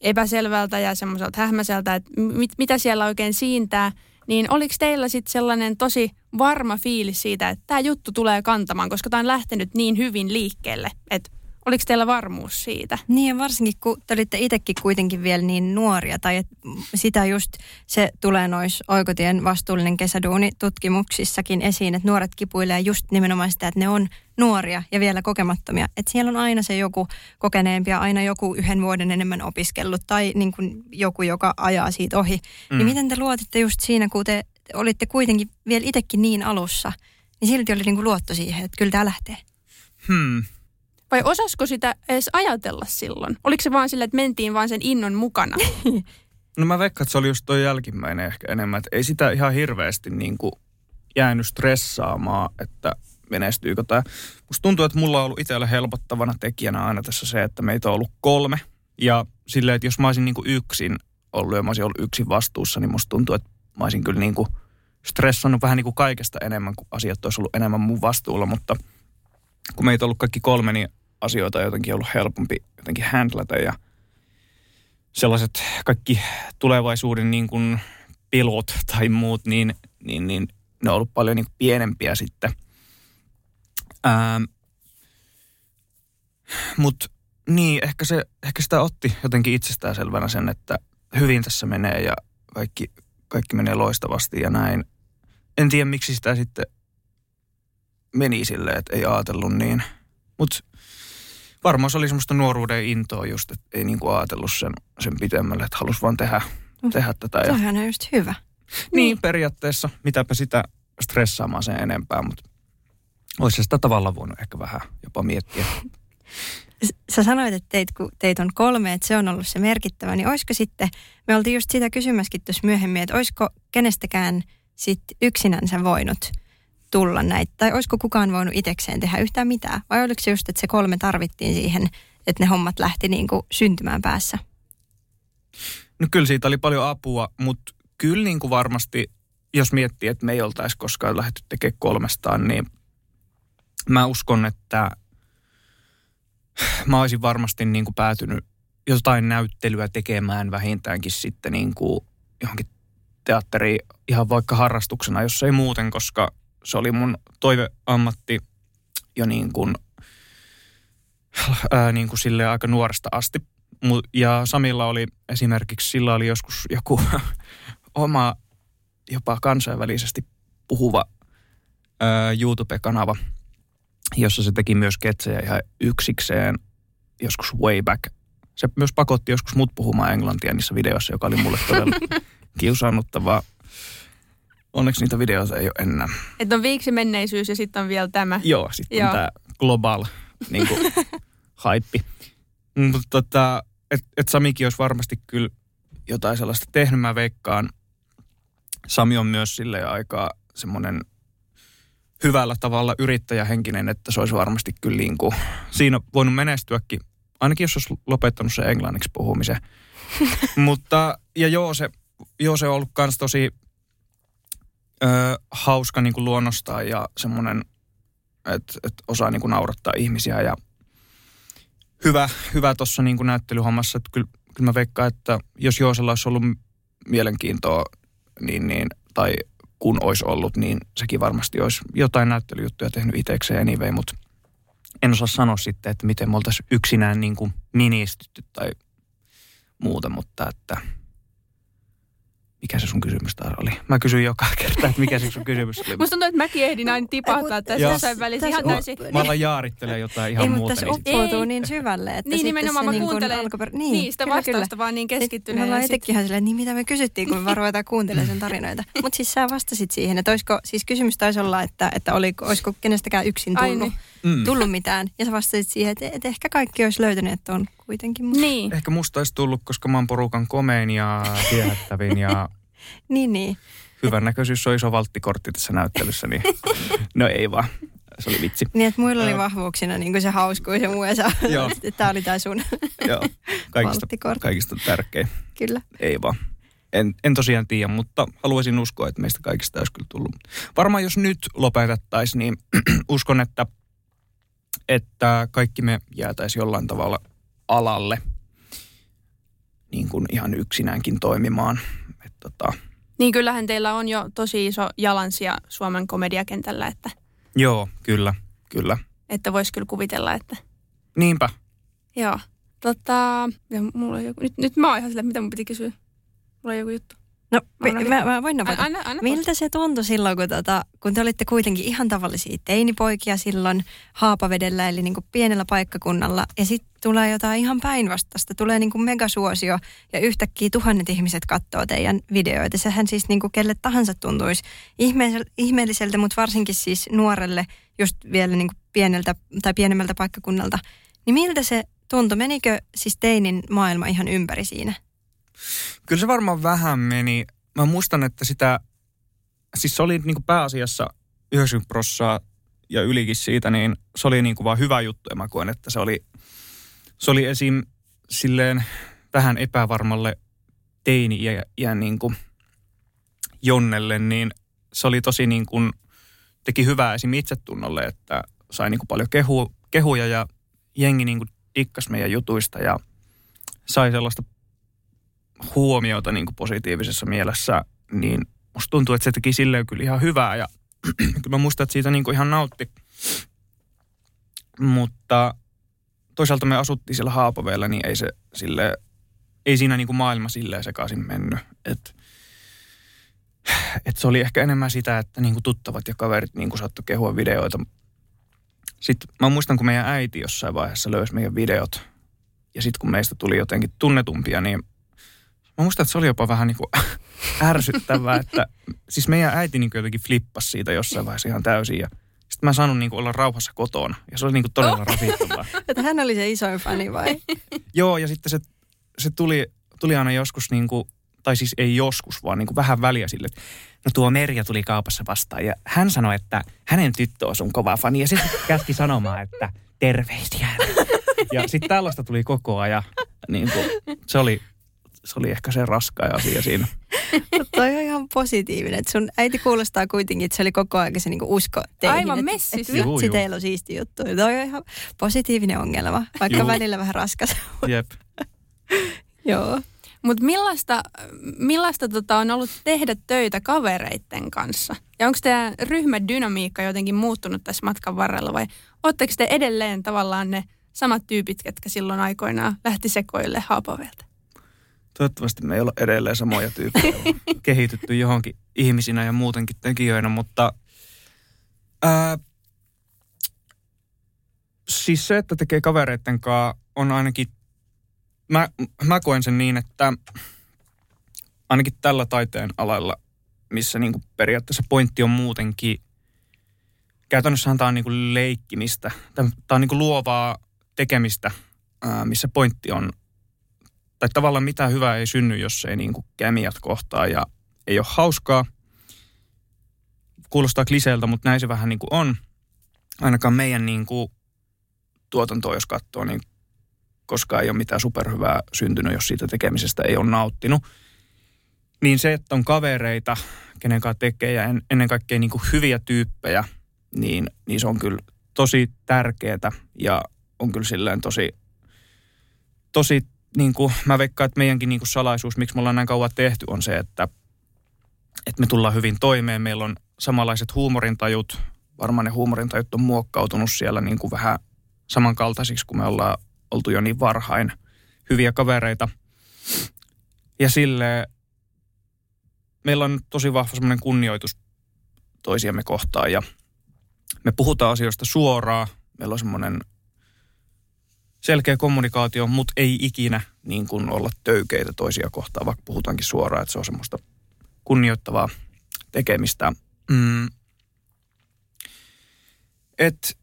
[SPEAKER 2] epäselvältä ja semmoiselta hähmäseltä, että mit, mitä siellä oikein siintää. Niin oliko teillä sitten sellainen tosi varma fiilis siitä, että tämä juttu tulee kantamaan, koska tämä on lähtenyt niin hyvin liikkeelle, että Oliko teillä varmuus siitä?
[SPEAKER 3] Niin ja varsinkin kun te olitte itsekin kuitenkin vielä niin nuoria tai et sitä just se tulee nois Oikotien vastuullinen kesäduuni tutkimuksissakin esiin, että nuoret kipuilee just nimenomaan sitä, että ne on nuoria ja vielä kokemattomia. Että siellä on aina se joku kokeneempi ja aina joku yhden vuoden enemmän opiskellut tai niin kuin joku, joka ajaa siitä ohi. Niin mm. Niin miten te luotitte just siinä, kun te olitte kuitenkin vielä itsekin niin alussa, niin silti oli niin kuin luotto siihen, että kyllä tämä lähtee.
[SPEAKER 4] Hmm.
[SPEAKER 2] Vai osasko sitä edes ajatella silloin? Oliko se vaan sille, että mentiin vaan sen innon mukana?
[SPEAKER 4] no mä veikkaan, että se oli just toi jälkimmäinen ehkä enemmän. Että ei sitä ihan hirveästi niin kuin jäänyt stressaamaan, että menestyykö tämä. Musta tuntuu, että mulla on ollut itsellä helpottavana tekijänä aina tässä se, että meitä on ollut kolme. Ja silleen, että jos mä olisin niin kuin yksin ollut ja mä olisin ollut yksin vastuussa, niin musta tuntuu, että mä olisin kyllä niin kuin stressannut vähän niin kuin kaikesta enemmän, kun asiat olisi ollut enemmän mun vastuulla. Mutta kun meitä on ollut kaikki kolme, niin asioita on jotenkin ollut helpompi jotenkin handlata ja sellaiset kaikki tulevaisuuden niin kuin pilot tai muut, niin, niin, niin ne on ollut paljon niin pienempiä sitten. Ähm, Mutta niin, ehkä, se, ehkä sitä otti jotenkin itsestäänselvänä sen, että hyvin tässä menee ja kaikki, kaikki menee loistavasti ja näin. En tiedä, miksi sitä sitten meni silleen, että ei ajatellut niin. Mutta varmaan se oli semmoista nuoruuden intoa just, että ei niinku ajatellut sen, sen pitemmälle, että halusi vaan tehdä, mm. tehdä tätä.
[SPEAKER 3] Se on just hyvä.
[SPEAKER 4] Niin, niin, periaatteessa. Mitäpä sitä stressaamaan sen enempää, mutta olisi sitä tavallaan voinut ehkä vähän jopa miettiä.
[SPEAKER 3] Sä sanoit, että teit, kun teit on kolme, että se on ollut se merkittävä, niin olisiko sitten, me oltiin just sitä kysymäskin tuossa myöhemmin, että olisiko kenestäkään sit yksinänsä voinut – tulla näitä? Tai olisiko kukaan voinut itsekseen tehdä yhtään mitään? Vai oliko se just, että se kolme tarvittiin siihen, että ne hommat lähti niin kuin syntymään päässä?
[SPEAKER 4] No kyllä siitä oli paljon apua, mutta kyllä niin kuin varmasti, jos miettii, että me ei oltaisi koskaan lähdetty tekemään kolmestaan, niin mä uskon, että mä olisin varmasti niin kuin päätynyt jotain näyttelyä tekemään vähintäänkin sitten niin kuin johonkin teatteriin ihan vaikka harrastuksena, jos ei muuten, koska se oli mun toiveammatti jo niin kuin, ää, niin kuin sille aika nuoresta asti. Ja Samilla oli esimerkiksi, sillä oli joskus joku oma jopa kansainvälisesti puhuva ää, YouTube-kanava, jossa se teki myös ketsejä ihan yksikseen joskus way back. Se myös pakotti joskus mut puhumaan englantia niissä videoissa, joka oli mulle todella kiusaannuttavaa Onneksi niitä videoita ei ole enää.
[SPEAKER 2] Että on viiksi menneisyys ja sitten on vielä tämä.
[SPEAKER 4] Joo, sitten on tämä global niin kuin, haippi. Mutta tota, että et Samikin olisi varmasti kyllä jotain sellaista tehnyt, mä veikkaan. Sami on myös sille aikaa semmoinen hyvällä tavalla yrittäjähenkinen, että se olisi varmasti kyllä niin kuin, siinä voinut menestyäkin, ainakin jos olisi lopettanut se englanniksi puhumisen. Mutta, ja joo se, joo, se on ollut myös tosi ö, hauska niin kuin luonnostaan ja semmoinen, että et osaa niin kuin naurattaa ihmisiä ja hyvä, hyvä tuossa niin näyttelyhommassa, että kyllä, kyllä mä veikkaan, että jos Joosella olisi ollut mielenkiintoa, niin, niin, tai kun olisi ollut, niin sekin varmasti olisi jotain näyttelyjuttuja tehnyt itsekseen anyway, mutta en osaa sanoa sitten, että miten me oltaisiin yksinään niin kuin tai muuta, mutta että mikä se sun kysymys taas oli? Mä kysyin joka kerta, että mikä se sun kysymys oli.
[SPEAKER 2] Musta tuntuu, että mäkin ehdin aina tipahtaa tässä jossain välissä ihan
[SPEAKER 3] Tässä-
[SPEAKER 2] täysin.
[SPEAKER 4] Mä alan jaarittelemaan jotain ihan
[SPEAKER 3] Ei, mutta
[SPEAKER 4] muuta.
[SPEAKER 3] tässä
[SPEAKER 4] niin-
[SPEAKER 3] uppoutuu
[SPEAKER 2] Ei.
[SPEAKER 3] niin syvälle, että
[SPEAKER 2] Niin
[SPEAKER 3] sitten
[SPEAKER 2] nimenomaan
[SPEAKER 3] se
[SPEAKER 2] mä
[SPEAKER 3] niin kuin
[SPEAKER 2] kuuntelen
[SPEAKER 3] alkuper...
[SPEAKER 2] niin, niin, sitä
[SPEAKER 3] kyllä,
[SPEAKER 2] vastausta
[SPEAKER 3] kyllä.
[SPEAKER 2] vaan niin
[SPEAKER 3] Me
[SPEAKER 2] keskittyneen.
[SPEAKER 3] ollaan
[SPEAKER 2] ja sit-
[SPEAKER 3] itsekin ihan silleen, niin mitä me kysyttiin, kun me vaan ruvetaan kuuntelemaan sen tarinoita. Mutta siis sä vastasit siihen, että olisiko, siis kysymys taisi olla, että, että oliko, olisiko kenestäkään yksin tullut,
[SPEAKER 4] Mm.
[SPEAKER 3] tullut mitään. Ja sä vastasit siihen, että, että ehkä kaikki olisi löytänyt, että on kuitenkin. Mutta...
[SPEAKER 2] Niin.
[SPEAKER 4] Ehkä musta olisi tullut, koska mä oon porukan komein ja viehättävin ja
[SPEAKER 3] Niin, niin.
[SPEAKER 4] hyvännäköisyys on iso valttikortti tässä näyttelyssä, niin no ei vaan. Se oli vitsi.
[SPEAKER 3] Niin, että muilla oli vahvuuksina niin kuin se hauskuus ja muu, ja sä, tämä oli tämä sun
[SPEAKER 4] Joo, kaikista, kaikista tärkein.
[SPEAKER 3] Kyllä.
[SPEAKER 4] Ei vaan. En, en tosiaan tiedä, mutta haluaisin uskoa, että meistä kaikista olisi kyllä tullut. Varmaan jos nyt lopetettaisiin, niin uskon, että, että kaikki me jäätäisiin jollain tavalla alalle niin kuin ihan yksinäänkin toimimaan. Tota,
[SPEAKER 2] Niin kyllähän teillä on jo tosi iso jalansija Suomen komediakentällä, että,
[SPEAKER 4] joo, kyllä, kyllä.
[SPEAKER 2] että voisi kyllä kuvitella, että
[SPEAKER 4] Niinpä.
[SPEAKER 2] joo. Tota, ja mulla on joku, nyt, nyt mä oon ihan silleen, mitä mun piti kysyä. Mulla on joku juttu.
[SPEAKER 3] No,
[SPEAKER 2] Mä
[SPEAKER 3] mä, voin napata.
[SPEAKER 2] Anna, anna
[SPEAKER 3] Miltä se tuntui silloin, kun, tota, kun te olitte kuitenkin ihan tavallisia teinipoikia silloin Haapavedellä, eli niin kuin pienellä paikkakunnalla, ja sitten tulee jotain ihan päinvastaista, tulee niin kuin megasuosio, ja yhtäkkiä tuhannet ihmiset katsoo teidän videoita. Sehän siis niin kuin kelle tahansa tuntuisi ihmeelliseltä, mutta varsinkin siis nuorelle, just vielä niin kuin pieneltä tai pienemmältä paikkakunnalta. Niin miltä se tuntui? Menikö siis teinin maailma ihan ympäri siinä?
[SPEAKER 4] Kyllä se varmaan vähän meni. Mä muistan, että sitä, siis se oli niin kuin pääasiassa 90 prossaa ja ylikin siitä, niin se oli niin kuin vaan hyvä juttu. Ja mä koen, että se oli, se oli esim. silleen vähän epävarmalle teini-iän niin kuin Jonnelle, niin se oli tosi niin kuin, teki hyvää esim. itsetunnolle, että sai niin kuin paljon kehu, kehuja ja jengi niin kuin dikkas meidän jutuista ja sai sellaista huomiota niin kuin positiivisessa mielessä, niin musta tuntuu, että se teki silleen kyllä ihan hyvää ja kyllä mä muistan, että siitä niin kuin ihan nautti. Mutta toisaalta me asuttiin siellä Haapaveellä, niin ei se sille ei siinä niin kuin maailma silleen sekaisin mennyt. Et, et se oli ehkä enemmän sitä, että niin kuin tuttavat ja kaverit niin kuin saattoi kehua videoita. Sitten mä muistan, kun meidän äiti jossain vaiheessa löysi meidän videot. Ja sitten kun meistä tuli jotenkin tunnetumpia, niin Mä muistan, että se oli jopa vähän niin kuin ärsyttävää, että siis meidän äiti niin jotenkin flippasi siitä jossain vaiheessa ihan täysin ja sitten mä sanon niin kuin olla rauhassa kotona ja se oli niin kuin todella rasittavaa.
[SPEAKER 3] Että hän oli se isoin fani vai?
[SPEAKER 4] Joo ja sitten se, se tuli, tuli aina joskus niin kuin, tai siis ei joskus, vaan niin kuin vähän väliä sille, että no tuo Merja tuli kaupassa vastaan ja hän sanoi, että hänen tyttö on sun kova fani ja sitten käski sanomaan, että terveisiä. Ja sitten tällaista tuli koko ajan. Niin kuin, se, oli, se oli ehkä se raskain asia siinä.
[SPEAKER 3] Toi on ihan positiivinen. Että sun äiti kuulostaa kuitenkin, että se oli koko ajan se niinku usko teihin.
[SPEAKER 2] Aivan messissä.
[SPEAKER 3] Että
[SPEAKER 4] Juu,
[SPEAKER 3] vitsi,
[SPEAKER 4] juu.
[SPEAKER 3] teillä on siisti juttu. Toi on ihan positiivinen ongelma, vaikka
[SPEAKER 4] Juu.
[SPEAKER 3] välillä vähän raskas.
[SPEAKER 4] Jep.
[SPEAKER 3] Joo.
[SPEAKER 2] Mutta millaista, millaista tota on ollut tehdä töitä kavereitten kanssa? Ja onko teidän ryhmädynamiikka jotenkin muuttunut tässä matkan varrella vai ootteko te edelleen tavallaan ne samat tyypit, ketkä silloin aikoinaan lähti sekoille Haapavelta?
[SPEAKER 4] Toivottavasti me ei olla edelleen samoja tyyppejä. kehitytty johonkin ihmisinä ja muutenkin tekijöinä, mutta ää, siis se, että tekee kavereitten kanssa on ainakin, mä, mä koen sen niin, että ainakin tällä taiteen alalla, missä niinku periaatteessa pointti on muutenkin, käytännössähän tämä on niinku leikkimistä, tämä on niinku luovaa tekemistä, ää, missä pointti on tai tavallaan mitään hyvää ei synny, jos ei niin kuin kemiat kohtaa ja ei ole hauskaa. Kuulostaa kliseeltä, mutta näin se vähän niin kuin on. Ainakaan meidän niin kuin tuotantoa, jos katsoo, niin koskaan ei ole mitään superhyvää syntynyt, jos siitä tekemisestä ei ole nauttinut. Niin se, että on kavereita, kenen kanssa tekee ja en, ennen kaikkea niin kuin hyviä tyyppejä, niin, niin se on kyllä tosi tärkeää ja on kyllä silleen tosi, tosi niin kuin, mä veikkaan, että meidänkin niin kuin salaisuus, miksi me ollaan näin kauan tehty, on se, että, että me tullaan hyvin toimeen. Meillä on samanlaiset huumorintajut. Varmaan ne huumorintajut on muokkautunut siellä niin kuin vähän samankaltaisiksi, kun me ollaan oltu jo niin varhain hyviä kavereita. Ja sille meillä on tosi vahva semmoinen kunnioitus toisiamme kohtaan ja me puhutaan asioista suoraan. Meillä on semmoinen selkeä kommunikaatio, mutta ei ikinä niin kuin olla töykeitä toisia kohtaan, vaikka puhutaankin suoraan, että se on semmoista kunnioittavaa tekemistä. Mm. Et,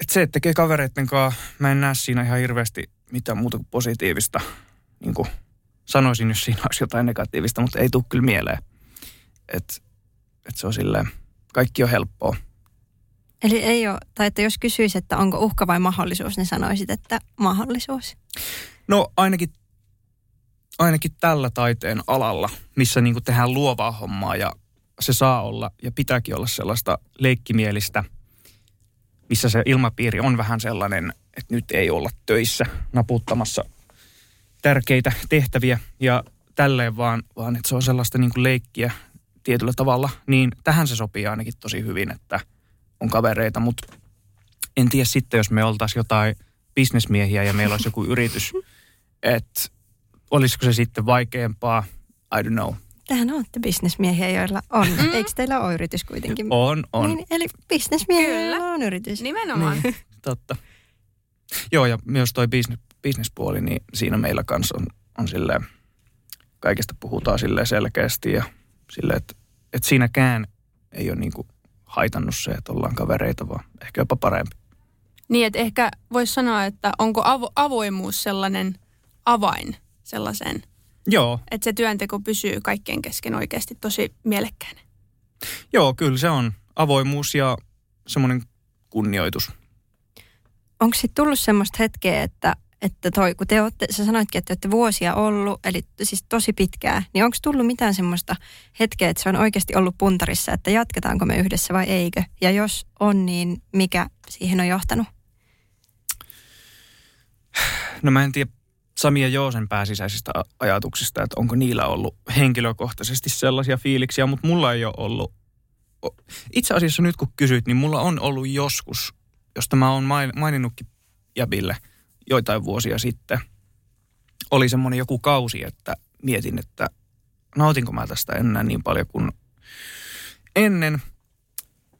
[SPEAKER 4] et se, että tekee kavereiden kanssa, mä en näe siinä ihan hirveästi mitään muuta kuin positiivista. Niin kuin sanoisin, jos siinä olisi jotain negatiivista, mutta ei tule kyllä mieleen. Että et se on silleen, kaikki on helppoa.
[SPEAKER 3] Eli ei ole, tai että jos kysyisi, että onko uhka vai mahdollisuus, niin sanoisit, että mahdollisuus.
[SPEAKER 4] No ainakin, ainakin tällä taiteen alalla, missä niin kuin tehdään luovaa hommaa ja se saa olla ja pitääkin olla sellaista leikkimielistä, missä se ilmapiiri on vähän sellainen, että nyt ei olla töissä naputtamassa tärkeitä tehtäviä ja tälleen vaan, vaan että se on sellaista niin kuin leikkiä tietyllä tavalla, niin tähän se sopii ainakin tosi hyvin, että on kavereita, mutta en tiedä sitten, jos me oltaisiin jotain bisnesmiehiä ja meillä olisi joku yritys, että olisiko se sitten vaikeampaa, I don't know.
[SPEAKER 3] Tähän olette bisnesmiehiä, joilla on. Mm. Eikö teillä ole yritys kuitenkin?
[SPEAKER 4] On, on.
[SPEAKER 3] Niin, eli bisnesmiehillä on yritys.
[SPEAKER 2] Nimenomaan.
[SPEAKER 4] Niin, totta. Joo, ja myös toi business, bisnespuoli, niin siinä meillä kanssa on, on silleen, kaikesta puhutaan silleen selkeästi ja silleen, että, että siinäkään ei ole niinku haitannut se, että ollaan kavereita, vaan ehkä jopa parempi.
[SPEAKER 2] Niin, että ehkä voisi sanoa, että onko avo- avoimuus sellainen avain sellaiseen,
[SPEAKER 4] Joo,
[SPEAKER 2] että se työnteko pysyy kaikkien kesken oikeasti tosi mielekkäänä.
[SPEAKER 4] joo, kyllä se on avoimuus ja semmoinen kunnioitus.
[SPEAKER 3] Onko sitten tullut semmoista hetkeä, että, että toi, kun te olette, sä sanoitkin, että te olette vuosia ollut, eli siis tosi pitkää, niin onko tullut mitään semmoista hetkeä, että se on oikeasti ollut puntarissa, että jatketaanko me yhdessä vai eikö? Ja jos on, niin mikä siihen on johtanut?
[SPEAKER 4] No mä en tiedä Sami ja Joosen pääsisäisistä ajatuksista, että onko niillä ollut henkilökohtaisesti sellaisia fiiliksiä, mutta mulla ei ole ollut. Itse asiassa nyt kun kysyt, niin mulla on ollut joskus, josta mä oon main- maininnutkin Jabille joitain vuosia sitten. Oli semmoinen joku kausi, että mietin, että nautinko mä tästä enää niin paljon kuin ennen.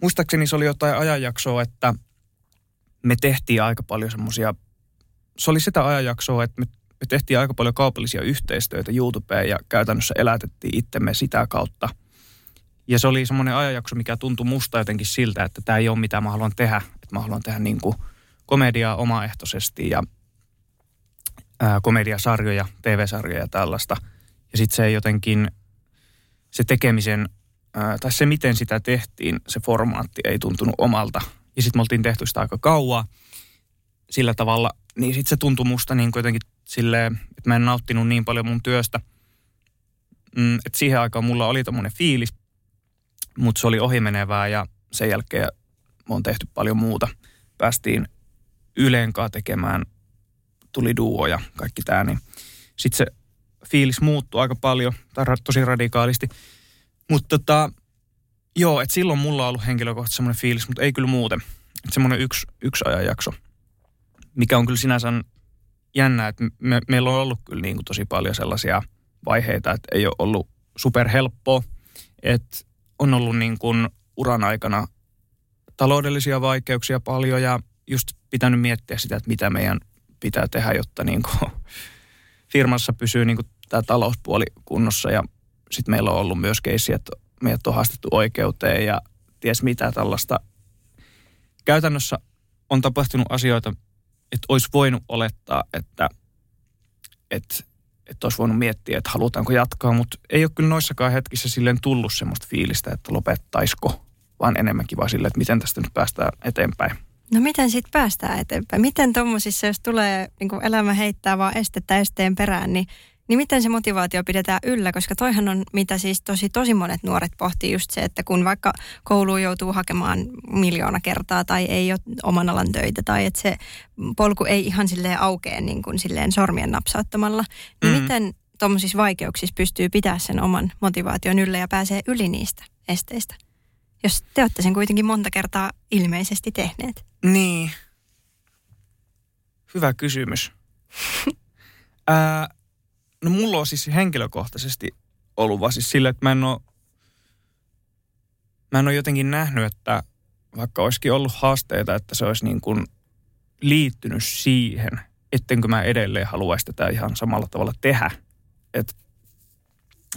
[SPEAKER 4] Muistaakseni se oli jotain ajanjaksoa, että me tehtiin aika paljon semmoisia se oli sitä ajanjaksoa, että me, me tehtiin aika paljon kaupallisia yhteistyötä YouTubeen ja käytännössä elätettiin itsemme sitä kautta. Ja se oli semmoinen ajanjakso, mikä tuntui musta jotenkin siltä, että tämä ei ole mitä mä haluan tehdä. Että mä haluan tehdä niin kuin komediaa omaehtoisesti ja ää, komediasarjoja, TV-sarjoja ja tällaista. Ja sitten se jotenkin, se tekemisen, ää, tai se miten sitä tehtiin, se formaatti ei tuntunut omalta. Ja sitten me oltiin tehty sitä aika kauaa sillä tavalla, niin sitten se tuntui musta niin jotenkin silleen, että mä en nauttinut niin paljon mun työstä. Mm, että siihen aikaan mulla oli tommonen fiilis, mutta se oli ohimenevää ja sen jälkeen mä oon tehty paljon muuta. Päästiin Yleen kanssa tekemään, tuli duo ja kaikki tää, niin sitten se fiilis muuttui aika paljon, tai tosi radikaalisti. Mutta tota, joo, että silloin mulla on ollut henkilökohtaisesti semmoinen fiilis, mutta ei kyllä muuten. Että semmoinen yksi, yksi ajanjakso mikä on kyllä sinänsä jännä, että me, meillä on ollut kyllä niin kuin tosi paljon sellaisia vaiheita, että ei ole ollut superhelppoa, että on ollut niin kuin uran aikana taloudellisia vaikeuksia paljon ja just pitänyt miettiä sitä, että mitä meidän pitää tehdä, jotta niin kuin firmassa pysyy niin kuin tämä talouspuoli kunnossa ja sitten meillä on ollut myös keissi, että meidät on haastettu oikeuteen ja ties mitä tällaista. Käytännössä on tapahtunut asioita, että olisi voinut olettaa, että, että, että olisi voinut miettiä, että halutaanko jatkaa, mutta ei ole kyllä noissakaan hetkissä silleen tullut semmoista fiilistä, että lopettaisiko, vaan enemmänkin vaan silleen, että miten tästä nyt päästään eteenpäin.
[SPEAKER 3] No miten sitten päästään eteenpäin? Miten tuommoisissa, jos tulee niin kuin elämä heittää vaan estettä esteen perään, niin, niin miten se motivaatio pidetään yllä? Koska toihan on, mitä siis tosi, tosi monet nuoret pohtii just se, että kun vaikka kouluun joutuu hakemaan miljoona kertaa tai ei ole oman alan töitä tai että se polku ei ihan silleen aukea niin kuin silleen sormien napsauttamalla, niin
[SPEAKER 4] mm.
[SPEAKER 3] miten tuommoisissa vaikeuksissa pystyy pitää sen oman motivaation yllä ja pääsee yli niistä esteistä? Jos te olette sen kuitenkin monta kertaa ilmeisesti tehneet.
[SPEAKER 4] Niin. Hyvä kysymys. Ää, no mulla on siis henkilökohtaisesti ollut vaan siis sillä, että mä en ole mä en ole jotenkin nähnyt, että vaikka olisikin ollut haasteita, että se olisi niin kuin liittynyt siihen, ettenkö mä edelleen haluaisi tätä ihan samalla tavalla tehdä. Että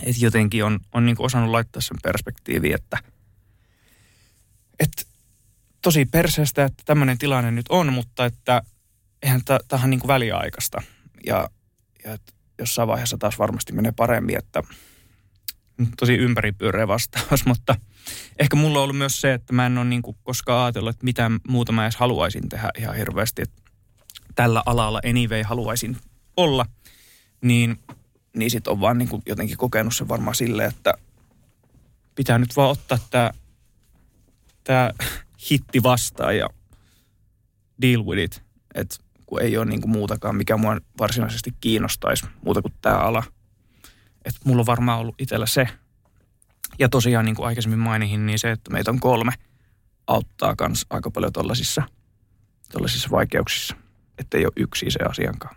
[SPEAKER 4] et jotenkin on, on niin kuin osannut laittaa sen perspektiiviin, että et tosi perseestä, että tämmöinen tilanne nyt on, mutta että eihän tähän niin kuin väliaikaista. Ja, ja että jossain vaiheessa taas varmasti menee paremmin, että tosi ympäripyöreä vastaus, mutta ehkä mulla on ollut myös se, että mä en ole niin kuin koskaan ajatellut, että mitä muuta mä edes haluaisin tehdä ihan hirveästi, että tällä alalla anyway haluaisin olla, niin, niin sit on vaan niin kuin jotenkin kokenut sen varmaan silleen, että pitää nyt vaan ottaa tämä hitti vastaan ja deal with it. Että kun ei ole niin kuin muutakaan, mikä mua varsinaisesti kiinnostaisi muuta kuin tämä ala. Että mulla on varmaan ollut itsellä se. Ja tosiaan niin kuin aikaisemmin mainihin, niin se, että meitä on kolme, auttaa myös aika paljon tuollaisissa vaikeuksissa. Että ei ole yksi se asiankaan.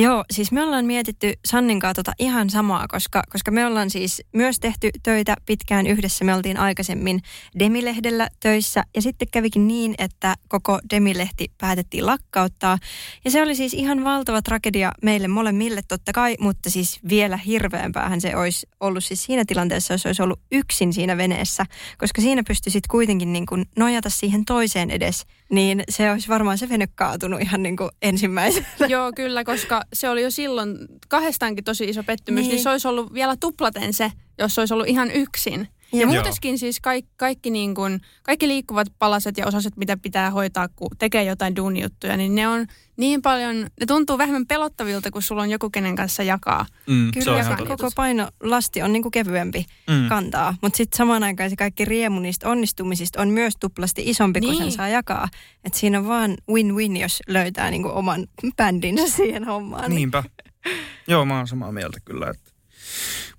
[SPEAKER 3] Joo, siis me ollaan mietitty Sannin kanssa tota ihan samaa, koska, koska me ollaan siis myös tehty töitä pitkään yhdessä. Me oltiin aikaisemmin Demilehdellä töissä ja sitten kävikin niin, että koko Demilehti päätettiin lakkauttaa. Ja se oli siis ihan valtava tragedia meille molemmille totta kai, mutta siis vielä hirveämpäähän se olisi ollut siis siinä tilanteessa, jos olisi ollut yksin siinä veneessä, koska siinä pystyisit kuitenkin niin kuin nojata siihen toiseen edes, niin se olisi varmaan se vene kaatunut ihan niin kuin ensimmäisenä.
[SPEAKER 2] Joo, kyllä, koska se oli jo silloin kahdestaankin tosi iso pettymys, niin, niin se olisi ollut vielä tuplaten se, jos se olisi ollut ihan yksin. Ja, muutenkin siis kaikki, kaikki, niin kuin, kaikki liikkuvat palaset ja osaset, mitä pitää hoitaa, kun tekee jotain duunijuttuja, niin ne on niin paljon, ne tuntuu vähemmän pelottavilta, kun sulla on joku, kenen kanssa jakaa.
[SPEAKER 3] Mm, Kyllä, ja koko painolasti on niin kuin kevyempi mm. kantaa, mutta sitten samaan aikaan se kaikki riemu niistä onnistumisista on myös tuplasti isompi, niin. kun sen niin. saa jakaa. Et siinä on vaan win-win, jos löytää niin kuin oman bändinsä siihen hommaan.
[SPEAKER 4] Niinpä. Joo, mä oon samaa mieltä kyllä. Että.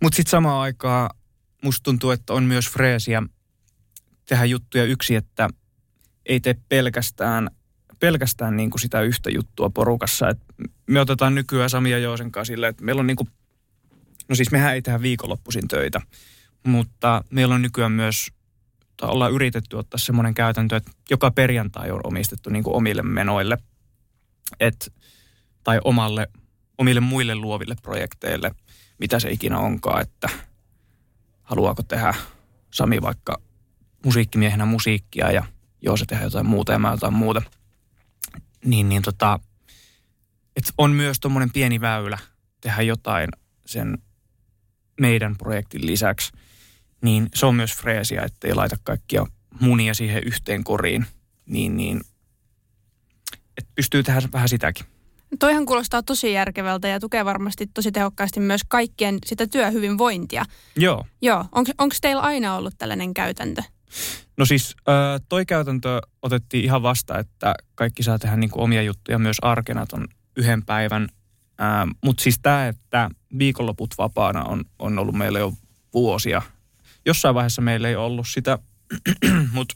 [SPEAKER 4] Mutta sitten samaan aikaan musta tuntuu, että on myös freesiä tehdä juttuja yksi, että ei tee pelkästään, pelkästään niin kuin sitä yhtä juttua porukassa. Et me otetaan nykyään Sami ja Joosen kanssa sille, että meillä on niin kuin, no siis mehän ei tehdä viikonloppuisin töitä, mutta meillä on nykyään myös, tai ollaan yritetty ottaa semmoinen käytäntö, että joka perjantai on omistettu niin kuin omille menoille, et, tai omalle, omille muille luoville projekteille, mitä se ikinä onkaan, että – haluaako tehdä Sami vaikka musiikkimiehenä musiikkia ja joo se tehdään jotain muuta ja mä jotain muuta. Niin, niin tota, et on myös tuommoinen pieni väylä tehdä jotain sen meidän projektin lisäksi. Niin se on myös freesiä, ettei laita kaikkia munia siihen yhteen koriin. Niin, niin että pystyy tehdä vähän sitäkin.
[SPEAKER 2] Toihan kuulostaa tosi järkevältä ja tukee varmasti tosi tehokkaasti myös kaikkien sitä työhyvinvointia.
[SPEAKER 4] Joo.
[SPEAKER 2] Joo. Onko teillä aina ollut tällainen käytäntö?
[SPEAKER 4] No siis toi käytäntö otettiin ihan vasta, että kaikki saa tehdä niin kuin omia juttuja myös arkena ton yhden päivän. Mutta siis tämä, että viikonloput vapaana on, on ollut meillä jo vuosia. Jossain vaiheessa meillä ei ollut sitä, mutta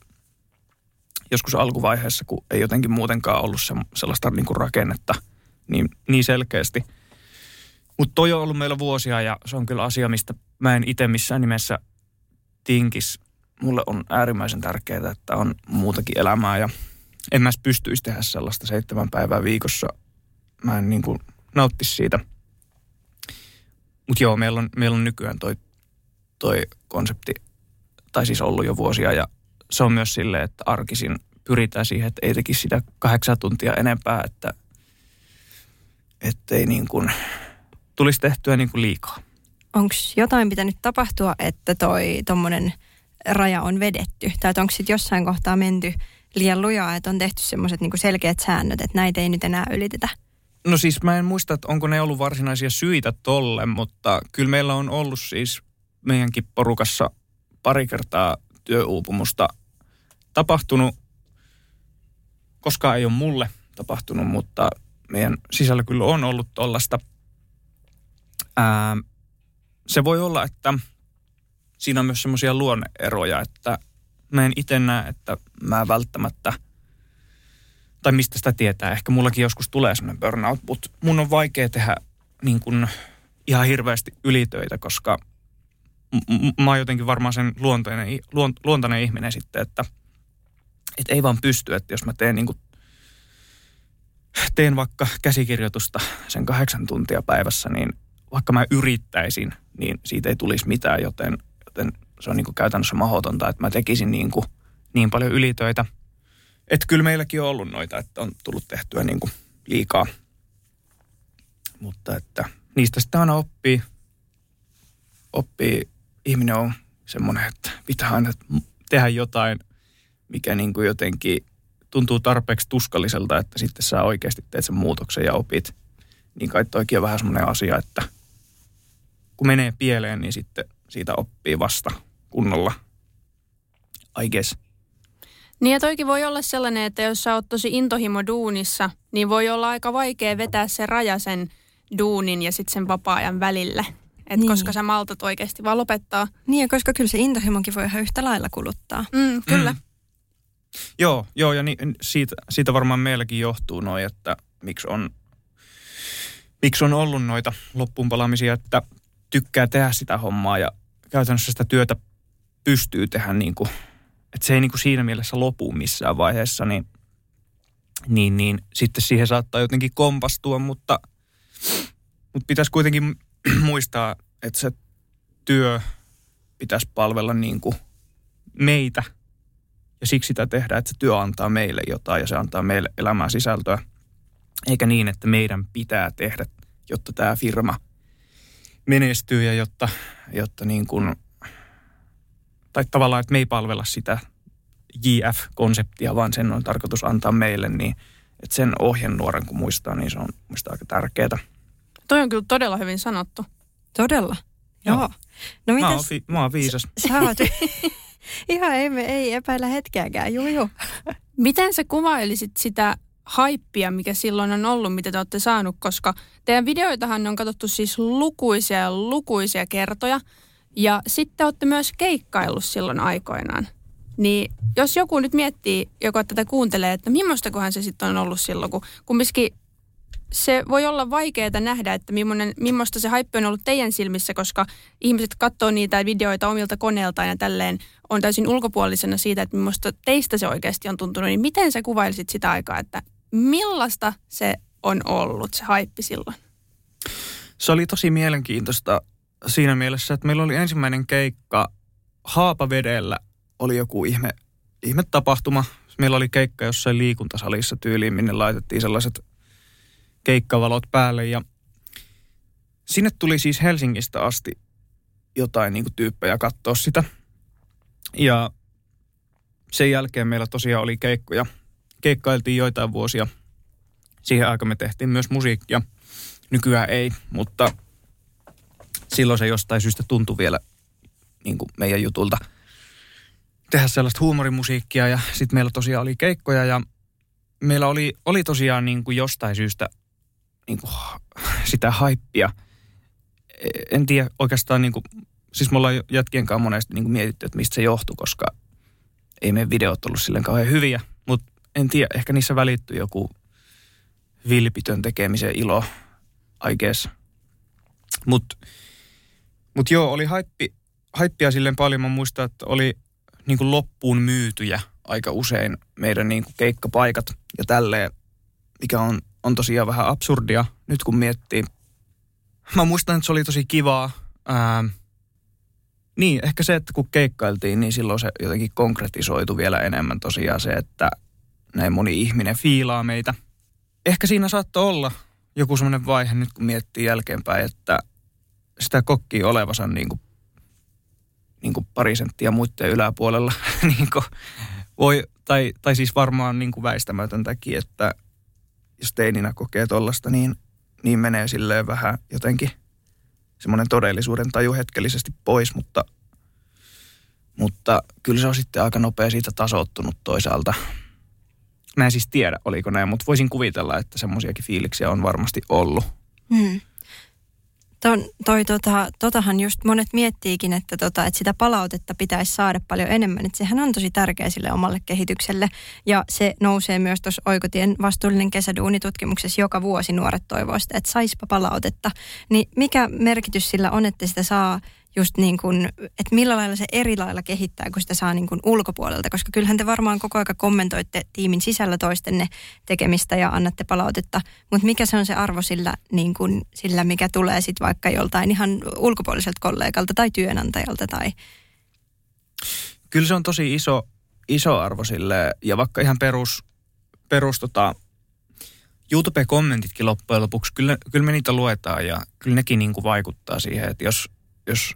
[SPEAKER 4] joskus alkuvaiheessa, kun ei jotenkin muutenkaan ollut se, sellaista niin kuin rakennetta – niin, niin selkeästi. Mutta toi on ollut meillä vuosia ja se on kyllä asia, mistä mä en itse missään nimessä tinkis. Mulle on äärimmäisen tärkeää, että on muutakin elämää ja en mä pystyisi tehdä sellaista seitsemän päivää viikossa. Mä en niin kuin nauttisi siitä. Mutta joo, meillä on, meillä on nykyään toi, toi konsepti, tai siis ollut jo vuosia ja se on myös silleen, että arkisin pyritään siihen, että ei tekisi sitä kahdeksan tuntia enempää, että – ettei niin kuin tulisi tehtyä niin kuin liikaa.
[SPEAKER 3] Onko jotain pitänyt tapahtua, että toi tuommoinen raja on vedetty? Tai onko sitten jossain kohtaa menty liian lujaa, että on tehty semmoiset niin selkeät säännöt, että näitä ei nyt enää ylitetä?
[SPEAKER 4] No siis mä en muista, että onko ne ollut varsinaisia syitä tolle, mutta kyllä meillä on ollut siis meidänkin porukassa pari kertaa työuupumusta tapahtunut. Koskaan ei ole mulle tapahtunut, mutta meidän sisällä kyllä on ollut tuollaista. Se voi olla, että siinä on myös semmoisia luonneeroja, että mä en itse näe, että mä välttämättä, tai mistä sitä tietää, ehkä mullakin joskus tulee semmoinen burnout, mutta mun on vaikea tehdä niin kuin ihan hirveästi ylitöitä, koska m- mä oon jotenkin varmaan sen luontainen, luontainen ihminen sitten, että, että ei vaan pysty, että jos mä teen niin kuin teen vaikka käsikirjoitusta sen kahdeksan tuntia päivässä, niin vaikka mä yrittäisin, niin siitä ei tulisi mitään, joten, joten se on niin kuin käytännössä mahdotonta, että mä tekisin niin, kuin niin paljon ylitöitä. Että kyllä meilläkin on ollut noita, että on tullut tehtyä niin kuin liikaa. Mutta että niistä sitä aina oppii. Oppii, ihminen on semmoinen, että pitää aina tehdä jotain, mikä niin kuin jotenkin tuntuu tarpeeksi tuskalliselta, että sitten sä oikeasti teet sen muutoksen ja opit. Niin kai toikin on vähän semmoinen asia, että kun menee pieleen, niin sitten siitä oppii vasta kunnolla. I guess.
[SPEAKER 2] Niin ja toikin voi olla sellainen, että jos sä oot tosi intohimo duunissa, niin voi olla aika vaikea vetää se raja sen duunin ja sitten sen vapaa-ajan välille. Et niin. Koska sä maltat oikeasti vaan lopettaa.
[SPEAKER 3] Niin ja koska kyllä se intohimonkin voi ihan yhtä lailla kuluttaa.
[SPEAKER 2] Mm, kyllä. Mm.
[SPEAKER 4] Joo, joo ja ni, siitä, siitä varmaan meilläkin johtuu noin, että miksi on, miksi on ollut noita loppuunpalamisia, että tykkää tehdä sitä hommaa ja käytännössä sitä työtä pystyy tehdä niin kuin, että se ei niin kuin siinä mielessä lopu missään vaiheessa, niin, niin, niin sitten siihen saattaa jotenkin kompastua, mutta, mutta pitäisi kuitenkin muistaa, että se työ pitäisi palvella niin kuin meitä – ja siksi sitä tehdään, että se työ antaa meille jotain ja se antaa meille elämää sisältöä. Eikä niin, että meidän pitää tehdä, jotta tämä firma menestyy ja jotta, jotta niin kuin, tai tavallaan, että me ei palvella sitä JF-konseptia, vaan sen on tarkoitus antaa meille, niin että sen ohjenuoren kun muistaa, niin se on muista aika tärkeää.
[SPEAKER 2] Toi on kyllä todella hyvin sanottu.
[SPEAKER 3] Todella? Joo. Joo.
[SPEAKER 4] No mitäs? Mä oon, fi- mä oon viisas.
[SPEAKER 3] Sä oot, Ihan ei, me ei epäillä hetkeäkään, juu juu.
[SPEAKER 2] Miten sä kuvailisit sitä haippia, mikä silloin on ollut, mitä te olette saanut, koska teidän videoitahan on katsottu siis lukuisia ja lukuisia kertoja, ja sitten olette myös keikkaillut silloin aikoinaan. Niin jos joku nyt miettii, joka tätä kuuntelee, että millaistakohan se sitten on ollut silloin, kun kumminkin se voi olla vaikeaa nähdä, että millaista se haippi on ollut teidän silmissä, koska ihmiset katsoo niitä videoita omilta koneiltaan ja tälleen on täysin ulkopuolisena siitä, että millaista teistä se oikeasti on tuntunut. Niin miten sä kuvailisit sitä aikaa, että millaista se on ollut, se haippi silloin?
[SPEAKER 4] Se oli tosi mielenkiintoista siinä mielessä, että meillä oli ensimmäinen keikka Haapavedellä, oli joku ihme, ihme tapahtuma. Meillä oli keikka jossain liikuntasalissa tyyliin, minne laitettiin sellaiset keikkavalot päälle ja sinne tuli siis Helsingistä asti jotain niin kuin tyyppejä katsoa sitä. Ja sen jälkeen meillä tosiaan oli keikkoja. Keikkailtiin joitain vuosia. Siihen aikaan me tehtiin myös musiikkia. Nykyään ei, mutta silloin se jostain syystä tuntui vielä niin kuin meidän jutulta tehdä sellaista huumorimusiikkia. Ja sitten meillä tosiaan oli keikkoja ja meillä oli, oli tosiaan niin kuin jostain syystä niin kuin, sitä haippia. En tiedä oikeastaan, niin kuin, siis me ollaan jätkien kanssa monesti niin kuin mietitty, että mistä se johtuu, koska ei meidän videot ollut silleen kauhean hyviä. Mutta en tiedä, ehkä niissä välittyy joku vilpitön tekemisen ilo, I guess. Mutta mut joo, oli haippi, haippia silleen paljon. Mä muistan, että oli niin kuin loppuun myytyjä aika usein meidän niin kuin keikkapaikat ja tälleen, mikä on on tosiaan vähän absurdia nyt kun miettii. Mä muistan, että se oli tosi kivaa. Ää, niin, ehkä se, että kun keikkailtiin, niin silloin se jotenkin konkretisoitu vielä enemmän tosiaan se, että näin moni ihminen fiilaa meitä. Ehkä siinä saattoi olla joku semmoinen vaihe nyt kun miettii jälkeenpäin, että sitä kokki olevansa niin kuin, niin kuin pari senttiä muiden yläpuolella niin kuin voi, tai, tai siis varmaan niin kuin väistämätöntäkin, että jos teininä kokee tollasta, niin, niin menee silleen vähän jotenkin semmoinen todellisuuden taju hetkellisesti pois, mutta, mutta kyllä se on sitten aika nopea siitä tasoittunut toisaalta. Mä en siis tiedä, oliko näin, mutta voisin kuvitella, että semmoisiakin fiiliksiä on varmasti ollut.
[SPEAKER 3] Hmm. Ton, toi, tota, totahan just monet miettiikin, että, tota, että sitä palautetta pitäisi saada paljon enemmän. Että sehän on tosi tärkeä sille omalle kehitykselle. Ja se nousee myös tuossa Oikotien vastuullinen kesäduunitutkimuksessa joka vuosi nuoret toivoo sitä, että saispa palautetta. Niin mikä merkitys sillä on, että sitä saa just niin kuin, että millä lailla se eri lailla kehittää, kun sitä saa niin kuin ulkopuolelta, koska kyllähän te varmaan koko aika kommentoitte tiimin sisällä toistenne tekemistä ja annatte palautetta, mutta mikä se on se arvo sillä, niin kuin, sillä mikä tulee sitten vaikka joltain ihan ulkopuoliselta kollegalta tai työnantajalta tai...
[SPEAKER 4] Kyllä se on tosi iso, iso arvo sille. Ja vaikka ihan perus, perus tota, YouTube-kommentitkin loppujen lopuksi, kyllä, kyllä me niitä luetaan ja kyllä nekin niin kuin vaikuttaa siihen, että jos, jos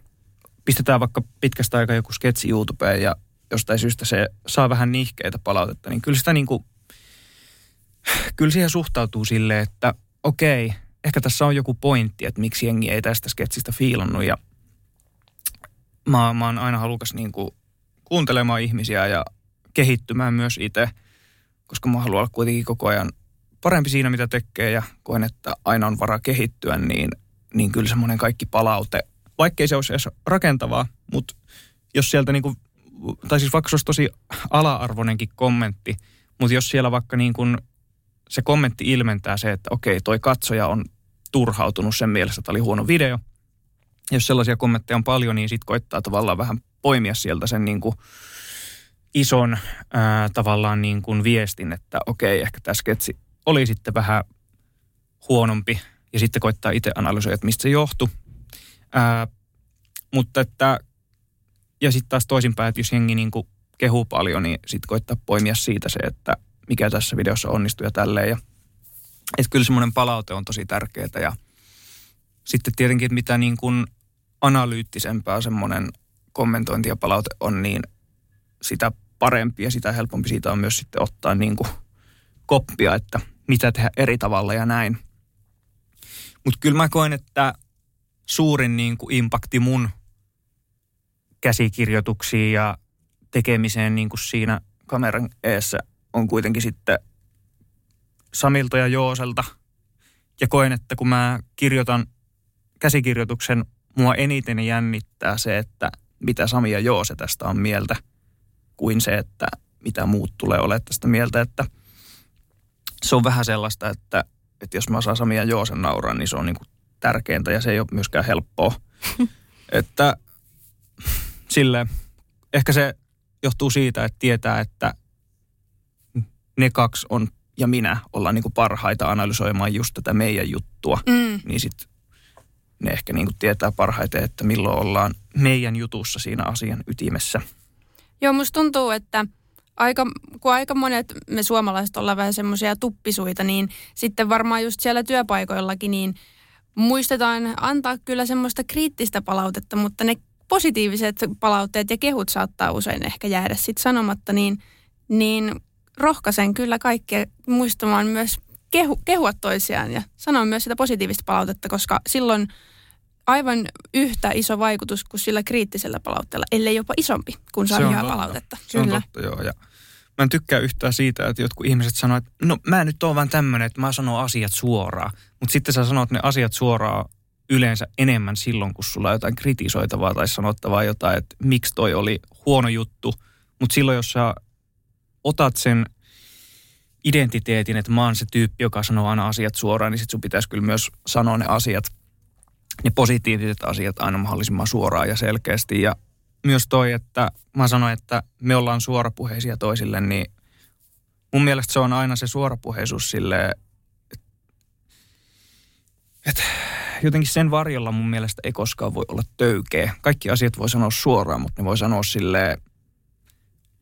[SPEAKER 4] pistetään vaikka pitkästä aikaa joku sketsi YouTubeen ja jostain syystä se saa vähän nihkeitä palautetta, niin kyllä sitä niin kuin, kyllä siihen suhtautuu silleen, että okei, ehkä tässä on joku pointti, että miksi jengi ei tästä sketsistä fiilannut ja mä, mä oon aina halukas niin kuin kuuntelemaan ihmisiä ja kehittymään myös itse, koska mä haluan olla kuitenkin koko ajan parempi siinä, mitä tekee ja koen, että aina on varaa kehittyä, niin, niin kyllä semmoinen kaikki palaute, vaikkei se olisi edes rakentavaa, mutta jos sieltä niin kuin, tai siis vaikka se olisi tosi ala-arvoinenkin kommentti, mutta jos siellä vaikka niin kuin se kommentti ilmentää se, että okei, toi katsoja on turhautunut sen mielessä, että oli huono video. Jos sellaisia kommentteja on paljon, niin sitten koittaa tavallaan vähän poimia sieltä sen niin kuin ison ää, tavallaan niin kuin viestin, että okei, ehkä tämä sketsi oli sitten vähän huonompi ja sitten koittaa itse analysoida, että mistä se johtui. Ää, mutta että, ja sitten taas toisinpäin, että jos jengi niin kuin kehuu paljon, niin sitten koittaa poimia siitä se, että mikä tässä videossa onnistui ja tälleen. Ja, että kyllä semmoinen palaute on tosi tärkeää ja sitten tietenkin, että mitä niin kuin analyyttisempää semmoinen kommentointi ja palaute on, niin sitä parempi ja sitä helpompi siitä on myös sitten ottaa niin kuin koppia, että mitä tehdä eri tavalla ja näin. Mutta kyllä mä koen, että suurin niin kuin impakti mun käsikirjoituksiin ja tekemiseen niin kuin siinä kameran eessä on kuitenkin sitten Samilta ja Jooselta. Ja koen, että kun mä kirjoitan käsikirjoituksen, mua eniten jännittää se, että mitä Sami ja Joose tästä on mieltä, kuin se, että mitä muut tulee olemaan tästä mieltä, että – se on vähän sellaista, että, että jos mä saan Sami ja Joosen nauraa, niin se on niin kuin tärkeintä ja se ei ole myöskään helppoa. että sille ehkä se johtuu siitä, että tietää, että ne kaksi on ja minä ollaan niin kuin parhaita analysoimaan just tätä meidän juttua. Mm. Niin sitten ne ehkä niin kuin tietää parhaiten, että milloin ollaan meidän jutussa siinä asian ytimessä.
[SPEAKER 2] Joo, musta tuntuu, että – aika, kun aika monet me suomalaiset ollaan vähän semmoisia tuppisuita, niin sitten varmaan just siellä työpaikoillakin, niin muistetaan antaa kyllä semmoista kriittistä palautetta, mutta ne positiiviset palautteet ja kehut saattaa usein ehkä jäädä sitten sanomatta, niin, niin rohkaisen kyllä kaikkia muistamaan myös kehu, kehua toisiaan ja sanoa myös sitä positiivista palautetta, koska silloin aivan yhtä iso vaikutus kuin sillä kriittisellä palautteella, ellei jopa isompi, kun saa hyvää palautetta.
[SPEAKER 4] Se Kyllä. on totta, joo. Ja Mä en tykkää yhtään siitä, että jotkut ihmiset sanoo, että no mä nyt oon vaan tämmöinen, että mä sanon asiat suoraan. Mutta sitten sä sanot ne asiat suoraan yleensä enemmän silloin, kun sulla on jotain kritisoitavaa tai sanottavaa jotain, että miksi toi oli huono juttu. Mutta silloin, jos sä otat sen identiteetin, että mä oon se tyyppi, joka sanoo aina asiat suoraan, niin sit sun pitäisi kyllä myös sanoa ne asiat, ne positiiviset asiat aina mahdollisimman suoraan ja selkeästi. Ja myös toi, että mä sanoin, että me ollaan suorapuheisia toisille, niin mun mielestä se on aina se suorapuheisuus sille, että jotenkin sen varjolla mun mielestä ei koskaan voi olla töykeä. Kaikki asiat voi sanoa suoraan, mutta ne voi sanoa sille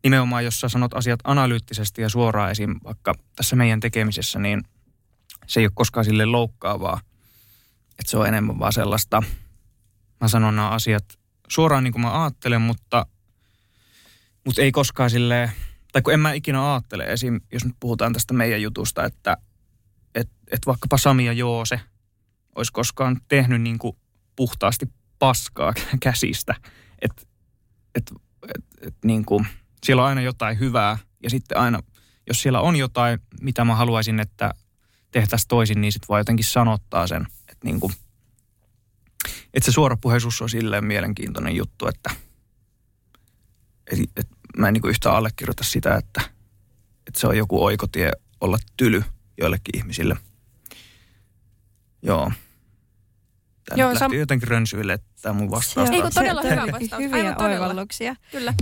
[SPEAKER 4] nimenomaan, jos sä sanot asiat analyyttisesti ja suoraan esim. vaikka tässä meidän tekemisessä, niin se ei ole koskaan sille loukkaavaa. Että se on enemmän vaan sellaista, mä sanon nämä asiat suoraan niin kuin mä ajattelen, mutta, mutta ei koskaan silleen, tai kun en mä ikinä ajattele esim. jos nyt puhutaan tästä meidän jutusta, että et, et vaikkapa Sami ja Joose olisi koskaan tehnyt niin kuin puhtaasti paskaa käsistä. Että et, et, et, niin kuin, siellä on aina jotain hyvää ja sitten aina, jos siellä on jotain, mitä mä haluaisin, että tehtäisiin toisin, niin sitten voi jotenkin sanottaa sen. Että niin kuin, että se suorapuheisuus on silleen mielenkiintoinen juttu, että et, et mä en niin yhtään allekirjoita sitä, että, että se on joku oikotie olla tyly joillekin ihmisille. Joo. Tämä
[SPEAKER 2] Joo,
[SPEAKER 4] lähti
[SPEAKER 2] sam-
[SPEAKER 4] jotenkin rönsyille, että tämä mun vastaus.
[SPEAKER 2] Ei, kun todella hyvä vastaus.
[SPEAKER 3] Hyviä
[SPEAKER 2] Aivan todella.
[SPEAKER 3] oivalluksia.
[SPEAKER 2] Kyllä.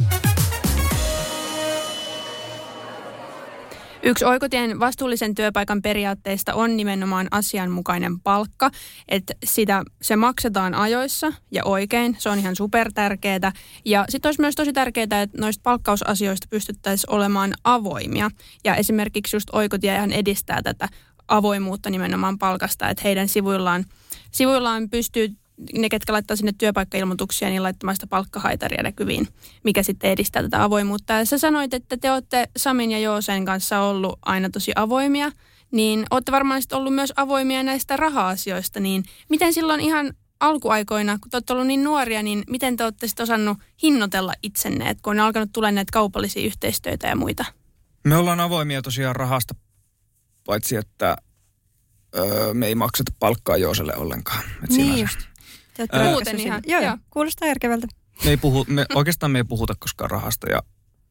[SPEAKER 2] Yksi Oikotien vastuullisen työpaikan periaatteista on nimenomaan asianmukainen palkka, että sitä, se maksetaan ajoissa ja oikein, se on ihan super tärkeää. Ja sitten olisi myös tosi tärkeää, että noista palkkausasioista pystyttäisiin olemaan avoimia. Ja esimerkiksi just Oikotiehän edistää tätä avoimuutta nimenomaan palkasta, että heidän sivuillaan, sivuillaan pystyy ne, ketkä laittaa sinne työpaikkailmoituksia, niin laittamaan sitä palkkahaitaria näkyviin, mikä sitten edistää tätä avoimuutta. Ja sä sanoit, että te olette Samin ja Joosen kanssa ollut aina tosi avoimia, niin olette varmaan sitten ollut myös avoimia näistä raha-asioista, niin miten silloin ihan alkuaikoina, kun te olette ollut niin nuoria, niin miten te olette sitten osannut hinnoitella itsenne, että kun on alkanut tulla näitä kaupallisia yhteistyötä ja muita?
[SPEAKER 4] Me ollaan avoimia tosiaan rahasta, paitsi että öö, me ei makseta palkkaa Jooselle ollenkaan. Et
[SPEAKER 3] Niin just. Ratkaisu
[SPEAKER 2] Muuten ihan,
[SPEAKER 3] Joo, joo,
[SPEAKER 2] joo.
[SPEAKER 3] kuulostaa järkevältä.
[SPEAKER 4] Me ei puhu, me, oikeastaan me ei puhuta koskaan rahasta ja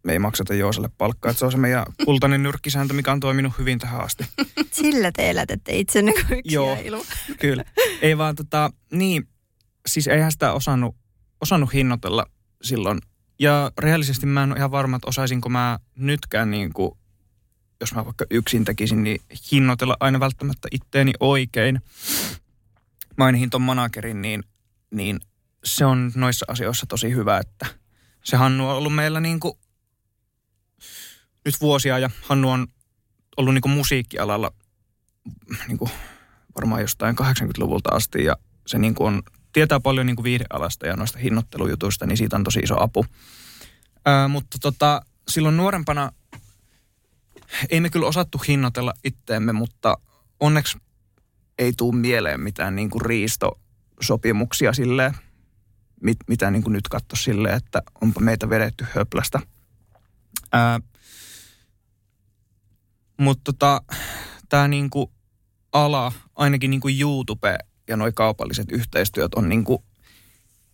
[SPEAKER 4] me ei makseta Jooselle palkkaa. Et se on se meidän kultainen nyrkkisääntö, mikä on toiminut hyvin tähän asti.
[SPEAKER 3] Sillä te elätätte itsenne kuin yksi
[SPEAKER 4] Joo.
[SPEAKER 3] ilu.
[SPEAKER 4] Kyllä. Ei vaan tota, niin, siis eihän sitä osannut, osannut hinnoitella silloin. Ja rehellisesti mä en ole ihan varma, että osaisinko mä nytkään niin kuin, jos mä vaikka yksin tekisin, niin hinnoitella aina välttämättä itteeni oikein. Mainihin ton managerin, niin, niin se on noissa asioissa tosi hyvä, että se Hannu on ollut meillä niin kuin nyt vuosia ja Hannu on ollut niin kuin musiikkialalla niin kuin varmaan jostain 80-luvulta asti ja se niin kuin on, tietää paljon niin kuin viihdealasta ja noista hinnoittelujutuista, niin siitä on tosi iso apu. Ää, mutta tota, silloin nuorempana ei me kyllä osattu hinnoitella itteemme, mutta onneksi ei tule mieleen mitään niin kuin riistosopimuksia silleen, mit, mitä niin kuin nyt katso silleen, että onpa meitä vedetty höplästä. Mutta tota, tämä niin kuin ala, ainakin niin kuin YouTube ja nuo kaupalliset yhteistyöt on niin kuin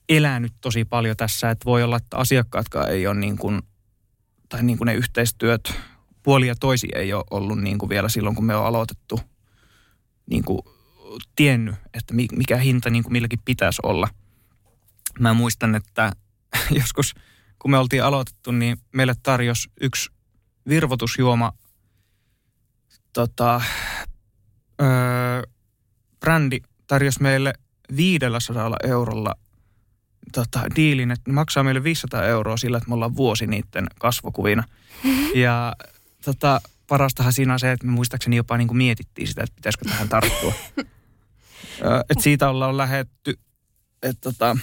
[SPEAKER 4] elänyt tosi paljon tässä, että voi olla, että asiakkaatkaan ei ole niin kuin, tai niin kuin ne yhteistyöt puoli ja toisi ei ole ollut niin kuin vielä silloin, kun me on aloitettu niin kuin tiennyt, että mi- mikä hinta niin kuin milläkin pitäisi olla. Mä muistan, että joskus kun me oltiin aloitettu, niin meille tarjosi yksi virvotusjuoma tota, öö, brändi tarjosi meille 500 eurolla tota, diilin, että ne maksaa meille 500 euroa sillä, että me ollaan vuosi niiden kasvokuvina. Ja tota, parastahan siinä on se, että me muistaakseni jopa niin kuin mietittiin sitä, että pitäisikö tähän tarttua. Että siitä ollaan lähetty, että tota,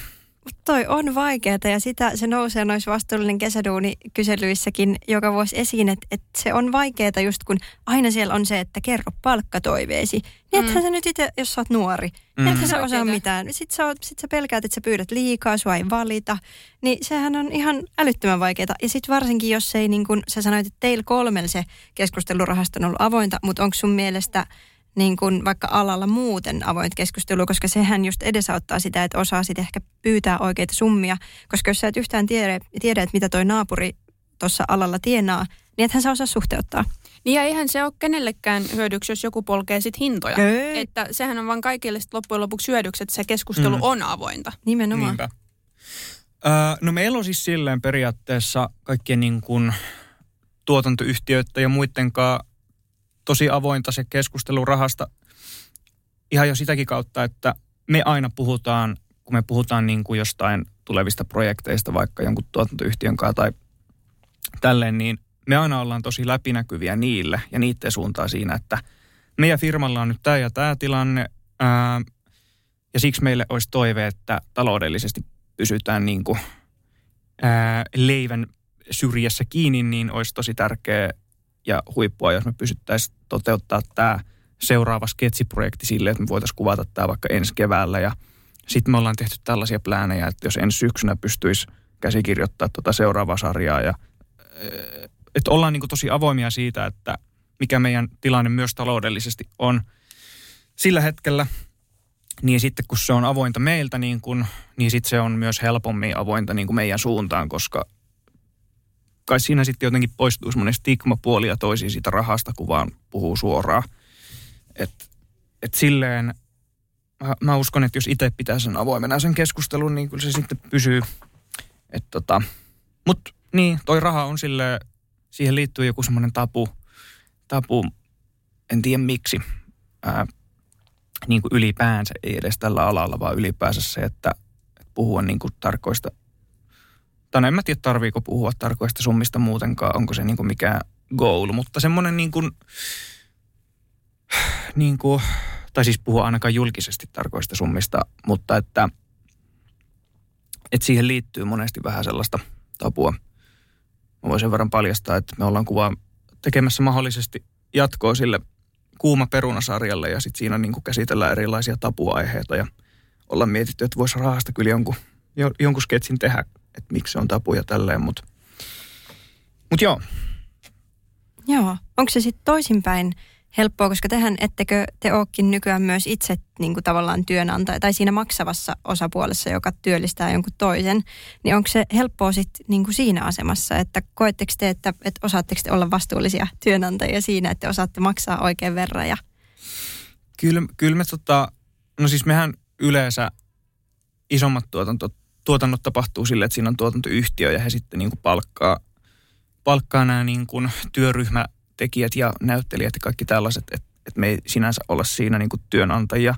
[SPEAKER 3] Mut toi on vaikeaa ja sitä se nousee noissa vastuullinen kesäduuni kyselyissäkin joka vuosi esiin, että, että se on vaikeaa just kun aina siellä on se, että kerro palkkatoiveesi. Niin ethän sä nyt itse, jos sä oot nuori, mm.
[SPEAKER 4] Mm.
[SPEAKER 3] ethän sä osaa
[SPEAKER 2] Oikeeta.
[SPEAKER 3] mitään. Sitten sä, oot- sit sä pelkäät, että sä pyydät liikaa, sua ei valita. Niin sehän on ihan älyttömän vaikeaa. Ja sitten varsinkin, jos ei niin kuin sä sanoit, että teillä kolmella se keskustelurahasta on ollut avointa, mutta onko sun mielestä niin kuin vaikka alalla muuten avointa keskustelua, koska sehän just edesauttaa sitä, että osaa sitten ehkä pyytää oikeita summia. Koska jos sä et yhtään tiedä, tiedä että mitä toi naapuri tuossa alalla tienaa, niin ethän sä osaa suhteuttaa.
[SPEAKER 2] Niin ja eihän se ole kenellekään hyödyksi, jos joku polkee sit hintoja.
[SPEAKER 3] Ei.
[SPEAKER 2] Että sehän on vaan kaikille sit loppujen lopuksi hyödyksi, että se keskustelu
[SPEAKER 4] Mm.
[SPEAKER 2] on avointa.
[SPEAKER 3] Nimenomaan.
[SPEAKER 4] Niinpä. Öö, no meillä on siis silleen periaatteessa kaikkien niin kuin tuotantoyhtiöiden ja muidenkaan tosi avointa se keskustelu rahasta. Ihan jo sitäkin kautta, että me aina puhutaan, kun me puhutaan niin kuin jostain tulevista projekteista, vaikka jonkun tuotantoyhtiön kanssa tai tälleen, niin me aina ollaan tosi läpinäkyviä niille ja niiden suuntaan siinä, että meidän firmalla on nyt tämä ja tämä tilanne, ää, ja siksi meille olisi toive, että taloudellisesti pysytään niin kuin, ää, leivän syrjässä kiinni, niin olisi tosi tärkeä ja huippua, jos me pysyttäisiin toteuttaa tämä seuraava sketsiprojekti sille, että me voitaisiin kuvata tämä vaikka ensi keväällä. Ja sitten me ollaan tehty tällaisia pläänejä, että jos ensi syksynä pystyisi käsikirjoittaa tuota seuraavaa sarjaa. Ja, ää, että ollaan niin tosi avoimia siitä, että mikä meidän tilanne myös taloudellisesti on sillä hetkellä. Niin sitten kun se on avointa meiltä, niin, kun, niin sitten se on myös helpommin avointa niin kuin meidän suuntaan, koska kai siinä sitten jotenkin poistuu semmoinen stigma puoli ja toisiin siitä rahasta, kun vaan puhuu suoraan. Et, et silleen mä, mä uskon, että jos itse pitää sen avoimena sen keskustelun, niin kyllä se sitten pysyy. tota, Mutta niin, toi raha on sille, siihen liittyy joku semmoinen tapu, tapu, en tiedä miksi, ää, niin kuin ylipäänsä, ei edes tällä alalla, vaan ylipäänsä se, että, että puhua niin kuin tarkoista, tai en mä tiedä tarviiko puhua tarkoista summista muutenkaan, onko se niin kuin mikään goal, mutta semmoinen niin kuin, niin kuin, tai siis puhua ainakaan julkisesti tarkoista summista, mutta että, että siihen liittyy monesti vähän sellaista tapua. Mä voin sen verran paljastaa, että me ollaan kuvaa tekemässä mahdollisesti jatkoa sille kuuma perunasarjalle ja sitten siinä niin kuin käsitellään erilaisia tapuaiheita ja ollaan mietitty, että voisi rahasta kyllä jonkun, jonkun sketsin tehdä, että miksi se on tapu ja tälleen, mutta mut joo.
[SPEAKER 3] Joo, onko se sitten toisinpäin helppoa, koska tehän ettekö te olekin nykyään myös itse niin kuin tavallaan työnantaja tai siinä maksavassa osapuolessa, joka työllistää jonkun toisen, niin onko se helppoa sitten niin kuin siinä asemassa, että koetteko te, että, että osaatteko te olla vastuullisia työnantajia siinä, että osaatte maksaa oikein verran ja
[SPEAKER 4] Kyllä, kyllä me tota, no siis mehän yleensä isommat tuotanto, tuotannot tapahtuu sille, että siinä on tuotantoyhtiö ja he sitten niin kuin palkkaa, palkkaa nämä niin kuin työryhmä tekijät ja näyttelijät ja kaikki tällaiset, että, että me ei sinänsä olla siinä niin kuin työnantajia.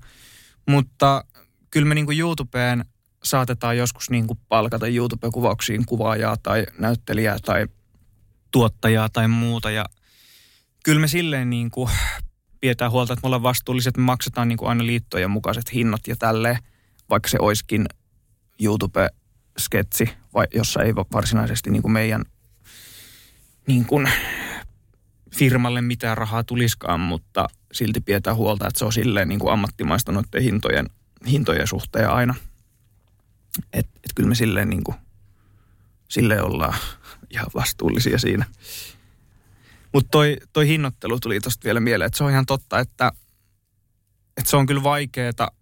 [SPEAKER 4] Mutta kyllä me niin kuin YouTubeen saatetaan joskus niin kuin palkata YouTube-kuvauksiin kuvaajaa tai näyttelijää tai tuottajaa tai muuta. Ja kyllä me silleen niin kuin pidetään huolta, että me ollaan vastuulliset, me maksetaan niin kuin aina liittojen mukaiset hinnat ja tälleen, vaikka se olisikin YouTube-sketsi, vai, jossa ei varsinaisesti niin kuin meidän niin kuin firmalle mitään rahaa tuliskaan, mutta silti pidetään huolta, että se on silleen niin kuin ammattimaista noiden hintojen, hintojen suhteen aina. Että et kyllä me silleen, niin kuin, silleen ollaan ihan vastuullisia siinä. Mutta toi, toi hinnoittelu tuli tuosta vielä mieleen, että se on ihan totta, että, että se on kyllä vaikeeta,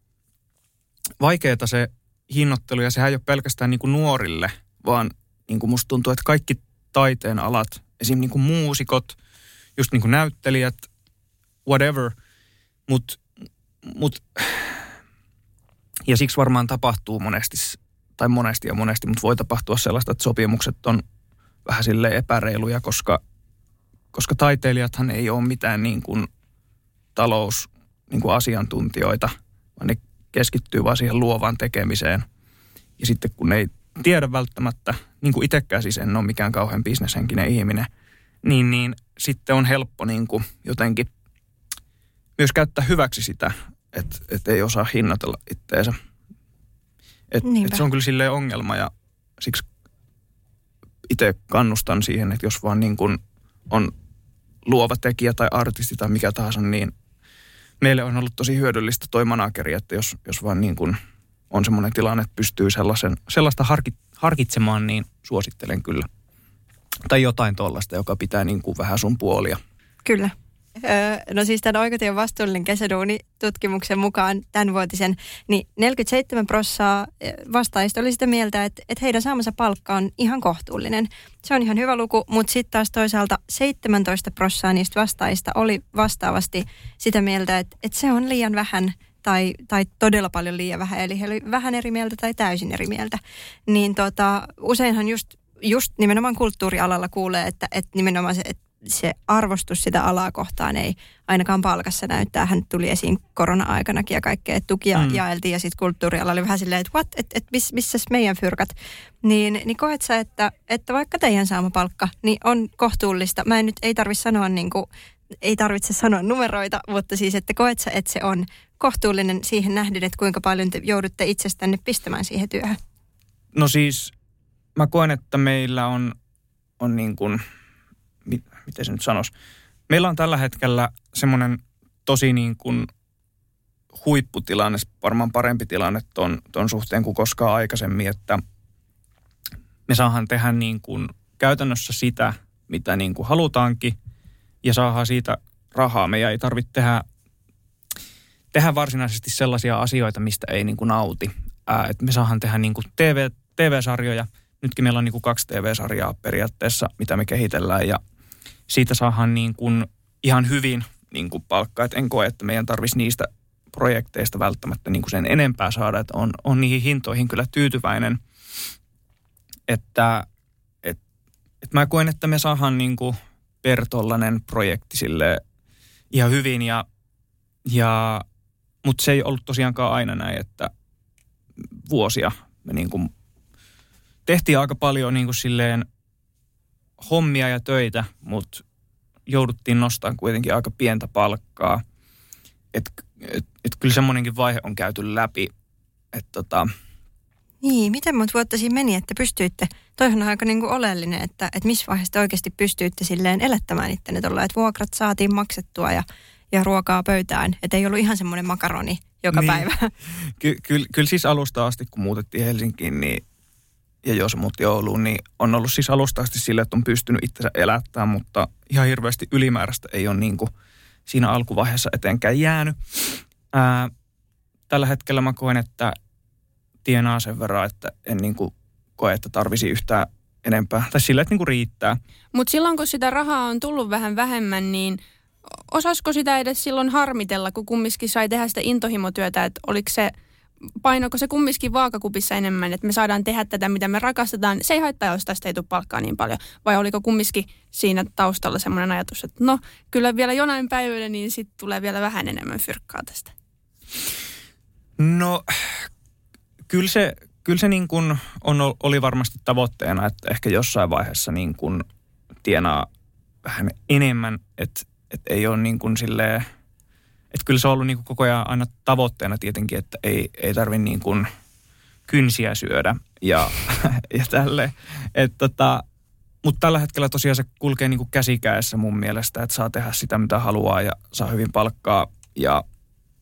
[SPEAKER 4] vaikeeta se hinnoittelu ja sehän ei ole pelkästään niin kuin nuorille, vaan niin kuin musta tuntuu, että kaikki taiteen alat, esim. Niin kuin muusikot – just niin kuin näyttelijät, whatever, mutta mut, ja siksi varmaan tapahtuu monesti, tai monesti ja monesti, mutta voi tapahtua sellaista, että sopimukset on vähän sille epäreiluja, koska, koska taiteilijathan ei ole mitään niin kuin talous niin kuin asiantuntijoita, vaan ne keskittyy vaan siihen luovaan tekemiseen. Ja sitten kun ei tiedä välttämättä, niin kuin itsekään siis en ole mikään kauhean bisneshenkinen ihminen, niin, niin sitten on helppo niin kuin jotenkin myös käyttää hyväksi sitä, että, että ei osaa hinnoitella itteensä. Et, et se on kyllä silleen ongelma ja siksi itse kannustan siihen, että jos vaan niin kuin on luova tekijä tai artisti tai mikä tahansa, niin meille on ollut tosi hyödyllistä toi manageri, että jos, jos vaan niin kuin on semmoinen tilanne, että pystyy sellaisen, sellaista harkitsemaan, niin suosittelen kyllä. Tai jotain tuollaista, joka pitää niin kuin vähän sun puolia.
[SPEAKER 3] Kyllä. Öö, no siis tämän Oikotien vastuullinen kesäduuni tutkimuksen mukaan tämänvuotisen, niin 47 prossaa vastaajista oli sitä mieltä, että, että heidän saamansa palkka on ihan kohtuullinen. Se on ihan hyvä luku, mutta sitten taas toisaalta 17 prossaa niistä vastaajista oli vastaavasti sitä mieltä, että, että se on liian vähän tai, tai todella paljon liian vähän, eli he oli vähän eri mieltä tai täysin eri mieltä. Niin tota, useinhan just just nimenomaan kulttuurialalla kuulee, että, että nimenomaan se, että se arvostus sitä alaa kohtaan ei ainakaan palkassa näyttää. Hän tuli esiin korona-aikanakin ja kaikkea, että tukia mm. jaeltiin ja sitten kulttuurialalla oli vähän silleen, että what, että et, miss, missä meidän fyrkat. Niin, niin koet sä, että, että vaikka teidän saama palkka, niin on kohtuullista. Mä en nyt, ei tarvitse sanoa niin kuin, ei tarvitse sanoa numeroita, mutta siis, että koet sä, että se on kohtuullinen siihen nähden, että kuinka paljon te joudutte itsestänne pistämään siihen työhön?
[SPEAKER 4] No siis mä koen, että meillä on, on niin kuin, mit, miten se nyt sanoisi, meillä on tällä hetkellä semmoinen tosi niin kuin huipputilanne, varmaan parempi tilanne ton, ton suhteen kuin koskaan aikaisemmin, että me saahan tehdä niin kuin käytännössä sitä, mitä niin kuin halutaankin ja saadaan siitä rahaa. Meidän ei tarvitse tehdä, tehdä varsinaisesti sellaisia asioita, mistä ei niin kuin nauti. Ää, että me saahan tehdä niin kuin TV, TV-sarjoja – nytkin meillä on niin kuin kaksi TV-sarjaa periaatteessa, mitä me kehitellään ja siitä saadaan niin kuin ihan hyvin niin kuin palkkaa. Et en koe, että meidän tarvitsisi niistä projekteista välttämättä niin kuin sen enempää saada, että on, on niihin hintoihin kyllä tyytyväinen, että et, et mä koen, että me saadaan niin kuin per tollanen projekti sille ihan hyvin ja, ja mutta se ei ollut tosiaankaan aina näin, että vuosia me niin kuin tehtiin aika paljon niin kuin silleen hommia ja töitä, mutta jouduttiin nostamaan kuitenkin aika pientä palkkaa. Että et, et kyllä semmoinenkin vaihe on käyty läpi. Että tota,
[SPEAKER 3] niin, miten monta vuotta siinä meni, että pystyitte, toihan on aika niin kuin oleellinen, että, että missä vaiheessa te oikeasti pystyitte silleen elättämään ittenne tuolla, että vuokrat saatiin maksettua ja, ja ruokaa pöytään, että ei ollut ihan semmoinen makaroni joka niin. päivä.
[SPEAKER 4] Ky- kyllä, kyllä siis alusta asti, kun muutettiin Helsinkiin, niin ja jos muutti Ouluun, niin on ollut siis alusta asti sille, että on pystynyt itsensä elättämään, mutta ihan hirveästi ylimääräistä ei ole niin kuin siinä alkuvaiheessa etenkään jäänyt. Ää, tällä hetkellä mä koen, että tienaa sen verran, että en niin kuin koe, että tarvisi yhtään enempää. Tai sillä, että niin kuin riittää.
[SPEAKER 2] Mutta silloin, kun sitä rahaa on tullut vähän vähemmän, niin osasko sitä edes silloin harmitella, kun kumminkin sai tehdä sitä intohimotyötä, että oliko se, painoko se kumminkin vaakakupissa enemmän, että me saadaan tehdä tätä, mitä me rakastetaan. Se ei haittaa, jos tästä ei tule palkkaa niin paljon. Vai oliko kumminkin siinä taustalla semmoinen ajatus, että no, kyllä vielä jonain päivänä, niin sitten tulee vielä vähän enemmän fyrkkaa tästä.
[SPEAKER 4] No, kyllä se, kyllä se niin kuin on, oli varmasti tavoitteena, että ehkä jossain vaiheessa niin kuin tienaa vähän enemmän, että, että ei ole niin kuin silleen, että kyllä se on ollut niin kuin koko ajan aina tavoitteena tietenkin, että ei, ei tarvitse niin kuin kynsiä syödä ja, ja tälle. Että tota, mutta tällä hetkellä tosiaan se kulkee niin käsikäessä mun mielestä, että saa tehdä sitä mitä haluaa ja saa hyvin palkkaa. Ja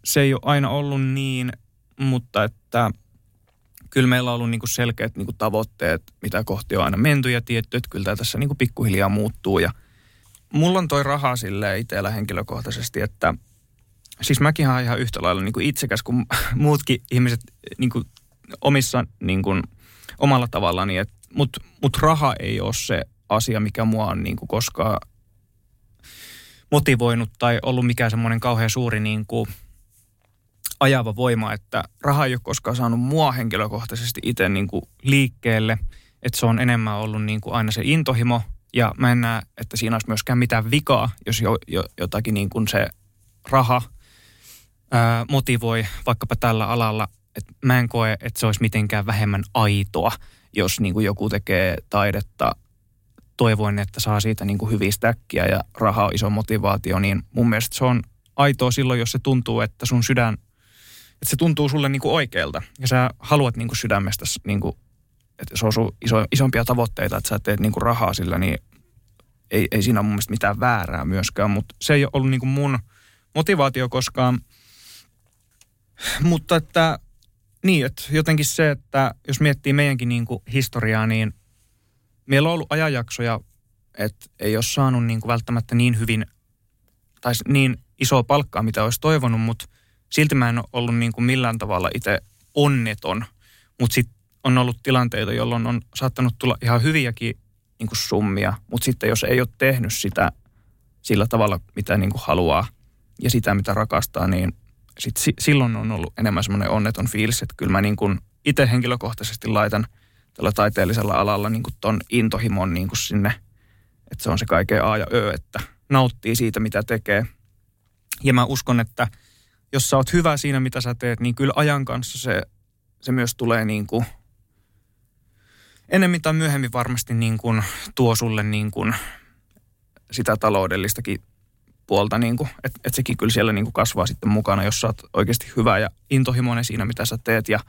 [SPEAKER 4] se ei ole aina ollut niin, mutta että – kyllä meillä on ollut niin kuin selkeät niin kuin tavoitteet, mitä kohti on aina menty ja tietty, että kyllä tämä tässä niin kuin pikkuhiljaa muuttuu. Ja mulla on toi raha sille itsellä henkilökohtaisesti, että siis mäkin olen ihan yhtä lailla niin kuin itsekäs kuin muutkin ihmiset niin kuin omissa niin kuin, omalla tavallaan, mutta mut raha ei ole se asia, mikä mua on niin kuin koskaan motivoinut tai ollut mikään semmoinen kauhean suuri niin kuin – ajava voima, että raha ei ole koskaan saanut mua henkilökohtaisesti itse niin kuin liikkeelle. Että se on enemmän ollut niin kuin aina se intohimo ja mä en näe, että siinä olisi myöskään mitään vikaa, jos jo, jo, jotakin niin kuin se raha motivoi vaikkapa tällä alalla. Että mä en koe, että se olisi mitenkään vähemmän aitoa, jos niin kuin joku tekee taidetta toivoin, että saa siitä niin kuin hyviä stäkkiä ja raha on iso motivaatio, niin mun mielestä se on aitoa silloin, jos se tuntuu, että sun sydän että se tuntuu sulle niin kuin oikealta ja sä haluat niin kuin sydämestä, niin kuin, että se on sun iso, isompia tavoitteita, että sä teet niin kuin rahaa sillä, niin ei, ei siinä ole mun mielestä mitään väärää myöskään, mutta se ei ole ollut niin kuin mun motivaatio koskaan. Mutta että niin, että jotenkin se, että jos miettii meidänkin niin kuin historiaa, niin meillä on ollut ajanjaksoja, että ei ole saanut niin kuin välttämättä niin hyvin tai niin isoa palkkaa, mitä olisi toivonut, mutta silti mä en ole ollut niin kuin millään tavalla itse onneton, mutta sitten on ollut tilanteita, jolloin on saattanut tulla ihan hyviäkin niin kuin summia, mutta sitten jos ei ole tehnyt sitä sillä tavalla, mitä niin kuin haluaa ja sitä, mitä rakastaa, niin sit si- silloin on ollut enemmän semmoinen onneton fiilis, että kyllä mä niin kuin itse henkilökohtaisesti laitan tällä taiteellisella alalla niin kuin ton intohimon niin kuin sinne, että se on se kaiken A ja Ö, että nauttii siitä, mitä tekee. Ja mä uskon, että – jos sä oot hyvä siinä, mitä sä teet, niin kyllä ajan kanssa se, se myös tulee niin kuin, ennemmin tai myöhemmin varmasti niin kuin tuo sulle niin kuin sitä taloudellistakin puolta, niin kuin, että et sekin kyllä siellä niin kuin kasvaa sitten mukana, jos sä oot oikeasti hyvä ja intohimoinen siinä, mitä sä teet ja,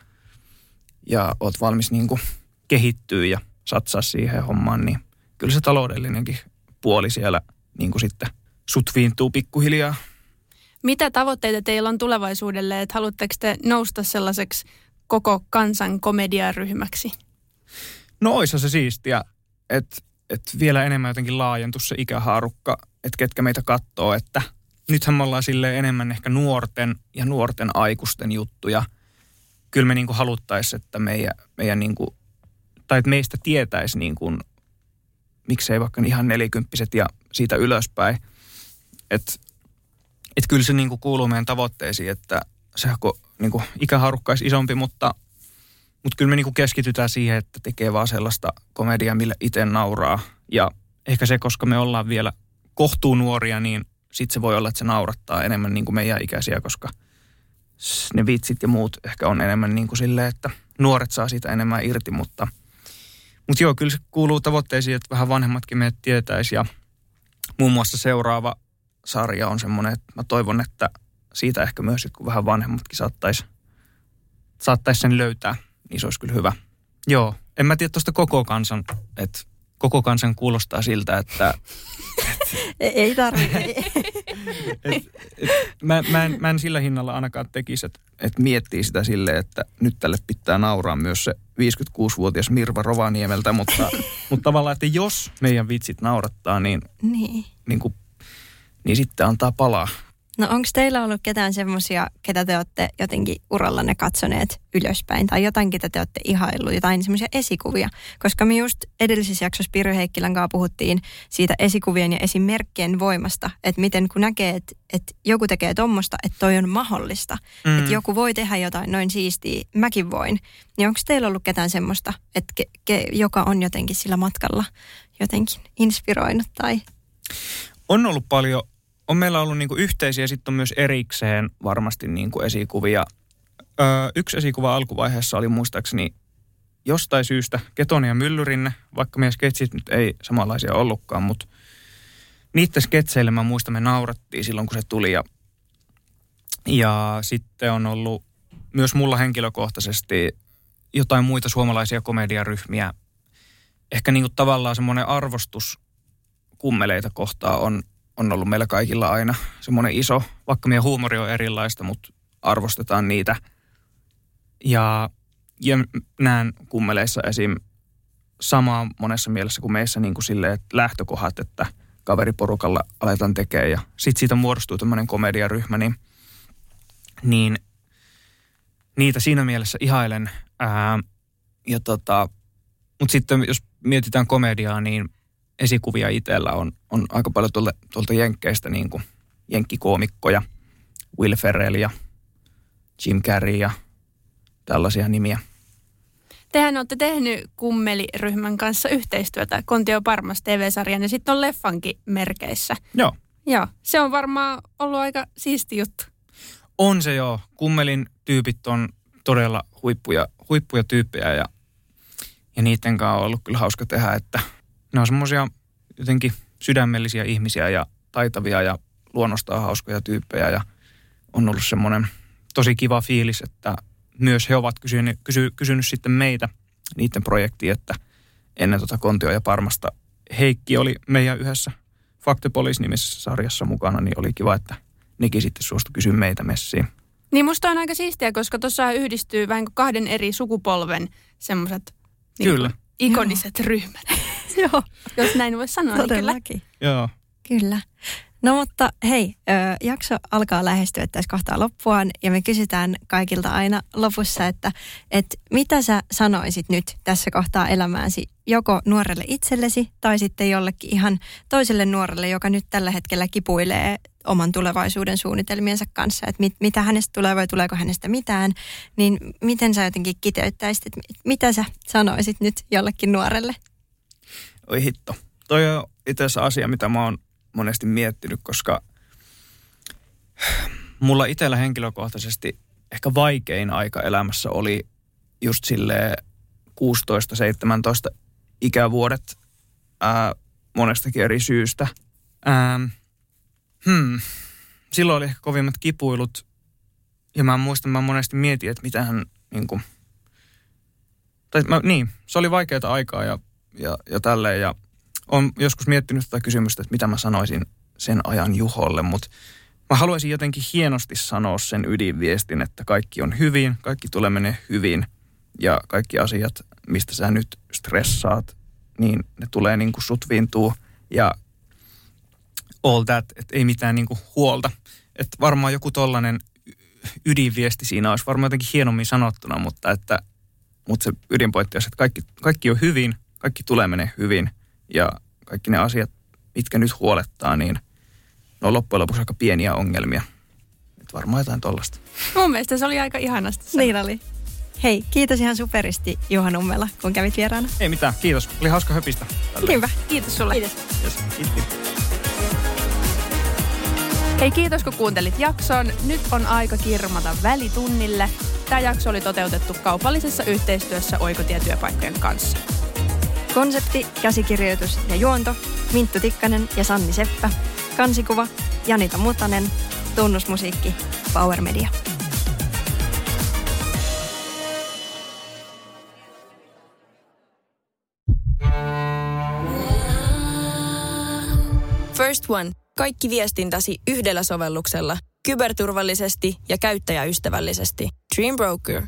[SPEAKER 4] ja oot valmis niin kuin kehittyä ja satsaa siihen hommaan, niin kyllä se taloudellinenkin puoli siellä niin kuin sitten sutviintuu pikkuhiljaa.
[SPEAKER 2] Mitä tavoitteita teillä on tulevaisuudelle, että haluatteko te nousta sellaiseksi koko kansan komediaryhmäksi?
[SPEAKER 4] No oisa se siistiä, että et vielä enemmän jotenkin laajentu se ikähaarukka, että ketkä meitä katsoo, että nythän me ollaan sille enemmän ehkä nuorten ja nuorten aikuisten juttuja. Kyllä me niin haluttaisiin, että meidän, meidän niin kuin, tai että meistä tietäisi niin kuin, miksei vaikka ihan nelikymppiset ja siitä ylöspäin. Että että kyllä se niin kuin kuuluu meidän tavoitteisiin, että se niin kuin isompi, mutta, mutta kyllä me niin kuin keskitytään siihen, että tekee vaan sellaista komediaa, millä itse nauraa. Ja ehkä se, koska me ollaan vielä kohtuu nuoria, niin sitten se voi olla, että se naurattaa enemmän niin kuin meidän ikäisiä, koska ne vitsit ja muut ehkä on enemmän niin kuin silleen, että nuoret saa siitä enemmän irti, mutta, mutta joo, kyllä se kuuluu tavoitteisiin, että vähän vanhemmatkin meidät tietäisi ja muun muassa seuraava sarja on semmoinen, että mä toivon, että siitä ehkä myös, kun vähän vanhemmatkin saattaisi saattais sen löytää, niin se olisi kyllä hyvä. Joo, en mä tiedä tuosta koko kansan, että koko kansan kuulostaa siltä, että...
[SPEAKER 3] Ei tarvitse.
[SPEAKER 4] et, et, mä, mä, en, mä en sillä hinnalla ainakaan tekisi, että et miettii sitä silleen, että nyt tälle pitää nauraa myös se 56-vuotias Mirva Rovaniemeltä, mutta, mutta tavallaan, että jos meidän vitsit naurattaa, niin,
[SPEAKER 3] niin.
[SPEAKER 4] niin, kuin, niin sitten antaa palaa
[SPEAKER 3] No onko teillä ollut ketään semmoisia, ketä te olette jotenkin urallanne katsoneet ylöspäin tai jotain, ketä te olette ihaillut, jotain semmoisia esikuvia? Koska me just edellisessä jaksossa Pirjo Heikkilän kanssa puhuttiin siitä esikuvien ja esimerkkien voimasta, että miten kun näkee, että, että joku tekee tuommoista, että toi on mahdollista, mm. että joku voi tehdä jotain noin siistiä, mäkin voin. Niin onko teillä ollut ketään semmoista, että ke, ke, joka on jotenkin sillä matkalla jotenkin inspiroinut tai...
[SPEAKER 4] On ollut paljon on meillä ollut niin yhteisiä, sitten on myös erikseen varmasti niin esikuvia. Öö, yksi esikuva alkuvaiheessa oli muistaakseni jostain syystä Ketoni ja Myllyrinne, vaikka meidän sketsit nyt ei samanlaisia ollutkaan, mutta niiden sketseille mä muistan, me naurattiin silloin, kun se tuli. Ja, ja sitten on ollut myös mulla henkilökohtaisesti jotain muita suomalaisia komediaryhmiä. Ehkä niin tavallaan semmoinen arvostus kummeleita kohtaa on on ollut meillä kaikilla aina semmoinen iso, vaikka meidän huumori on erilaista, mutta arvostetaan niitä. Ja, ja näen kummeleissa esim. samaa monessa mielessä kuin meissä niin kuin silleen, että lähtökohdat, että kaveriporukalla aletaan tekemään ja sitten siitä muodostuu tämmöinen komediaryhmä, niin, niin niitä siinä mielessä ihailen. Ää, ja tota, mutta sitten jos mietitään komediaa, niin esikuvia itsellä on, on aika paljon tuolta, tuolta Jenkkeistä niin kuin jenkkikoomikkoja, Will Ferrell ja Jim Carrey ja tällaisia nimiä.
[SPEAKER 2] Tehän olette tehnyt kummeliryhmän kanssa yhteistyötä Kontio Parmas TV-sarjan ja sitten on leffankin merkeissä.
[SPEAKER 4] Joo.
[SPEAKER 2] Joo, se on varmaan ollut aika siisti juttu.
[SPEAKER 4] On se joo. Kummelin tyypit on todella huippuja, huippuja tyyppejä ja, ja niiden kanssa on ollut kyllä hauska tehdä, että – ne on semmoisia jotenkin sydämellisiä ihmisiä ja taitavia ja luonnostaan hauskoja tyyppejä ja on ollut semmoinen tosi kiva fiilis, että myös he ovat kysynyt, kysy, kysynyt sitten meitä niiden projektiin, että ennen tuota Kontio ja Parmasta Heikki oli meidän yhdessä Faktepolis nimisessä sarjassa mukana, niin oli kiva, että nekin sitten suostu kysyä meitä messiin.
[SPEAKER 2] Niin musta on aika siistiä, koska tuossa yhdistyy vähän kuin kahden eri sukupolven semmoiset niin ikoniset Joo. ryhmät. Joo. Jos näin voi sanoa,
[SPEAKER 3] Todellakin.
[SPEAKER 2] niin
[SPEAKER 4] kyllä. Joo.
[SPEAKER 3] Kyllä. No mutta hei, jakso alkaa lähestyä tässä kohtaa loppuaan ja me kysytään kaikilta aina lopussa, että, että mitä sä sanoisit nyt tässä kohtaa elämääsi joko nuorelle itsellesi tai sitten jollekin ihan toiselle nuorelle, joka nyt tällä hetkellä kipuilee oman tulevaisuuden suunnitelmiensa kanssa, että mit, mitä hänestä tulee vai tuleeko hänestä mitään, niin miten sä jotenkin kiteyttäisit, että mitä sä sanoisit nyt jollekin nuorelle?
[SPEAKER 4] Oi hitto. Toi on itse asiassa asia, mitä mä oon monesti miettinyt, koska mulla itsellä henkilökohtaisesti ehkä vaikein aika elämässä oli just sille 16-17 ikävuodet ää, monestakin eri syystä. Ää, hmm. Silloin oli ehkä kovimmat kipuilut ja mä muistan, mä monesti mietin, että mitä hän niin kuin, tai mä, niin, se oli vaikeaa aikaa ja ja, ja tälleen. Ja olen joskus miettinyt tätä kysymystä, että mitä mä sanoisin sen ajan Juholle, mutta mä haluaisin jotenkin hienosti sanoa sen ydinviestin, että kaikki on hyvin, kaikki tulee menee hyvin ja kaikki asiat, mistä sä nyt stressaat, niin ne tulee niin kuin sut ja all that, että ei mitään niin kuin huolta. Että varmaan joku tollainen ydinviesti siinä olisi varmaan jotenkin hienommin sanottuna, mutta että mutta se ydinpointti on, että kaikki, kaikki on hyvin, kaikki tulee menee hyvin ja kaikki ne asiat, mitkä nyt huolettaa, niin ne on loppujen lopuksi aika pieniä ongelmia. Et varmaan jotain tollasta.
[SPEAKER 2] Mun mielestä se oli aika ihanasti. sanottu.
[SPEAKER 3] Niin oli. Hei, kiitos ihan superisti Juha Nummela, kun kävit vieraana.
[SPEAKER 4] Ei mitään, kiitos. Oli hauska höpistä.
[SPEAKER 3] Hyvä.
[SPEAKER 2] Kiitos sulle.
[SPEAKER 3] Kiitos.
[SPEAKER 4] Yes, kiitos.
[SPEAKER 2] Hei, kiitos kun kuuntelit jakson. Nyt on aika kirmata välitunnille. Tämä jakso oli toteutettu kaupallisessa yhteistyössä Oikotietyöpaikkojen kanssa.
[SPEAKER 3] Konsepti, käsikirjoitus ja juonto Minttu Tikkanen ja Sanni Seppä. Kansikuva Janita Mutanen. Tunnusmusiikki Power Media.
[SPEAKER 6] First One. Kaikki viestintäsi yhdellä sovelluksella. Kyberturvallisesti ja käyttäjäystävällisesti. Dream Broker.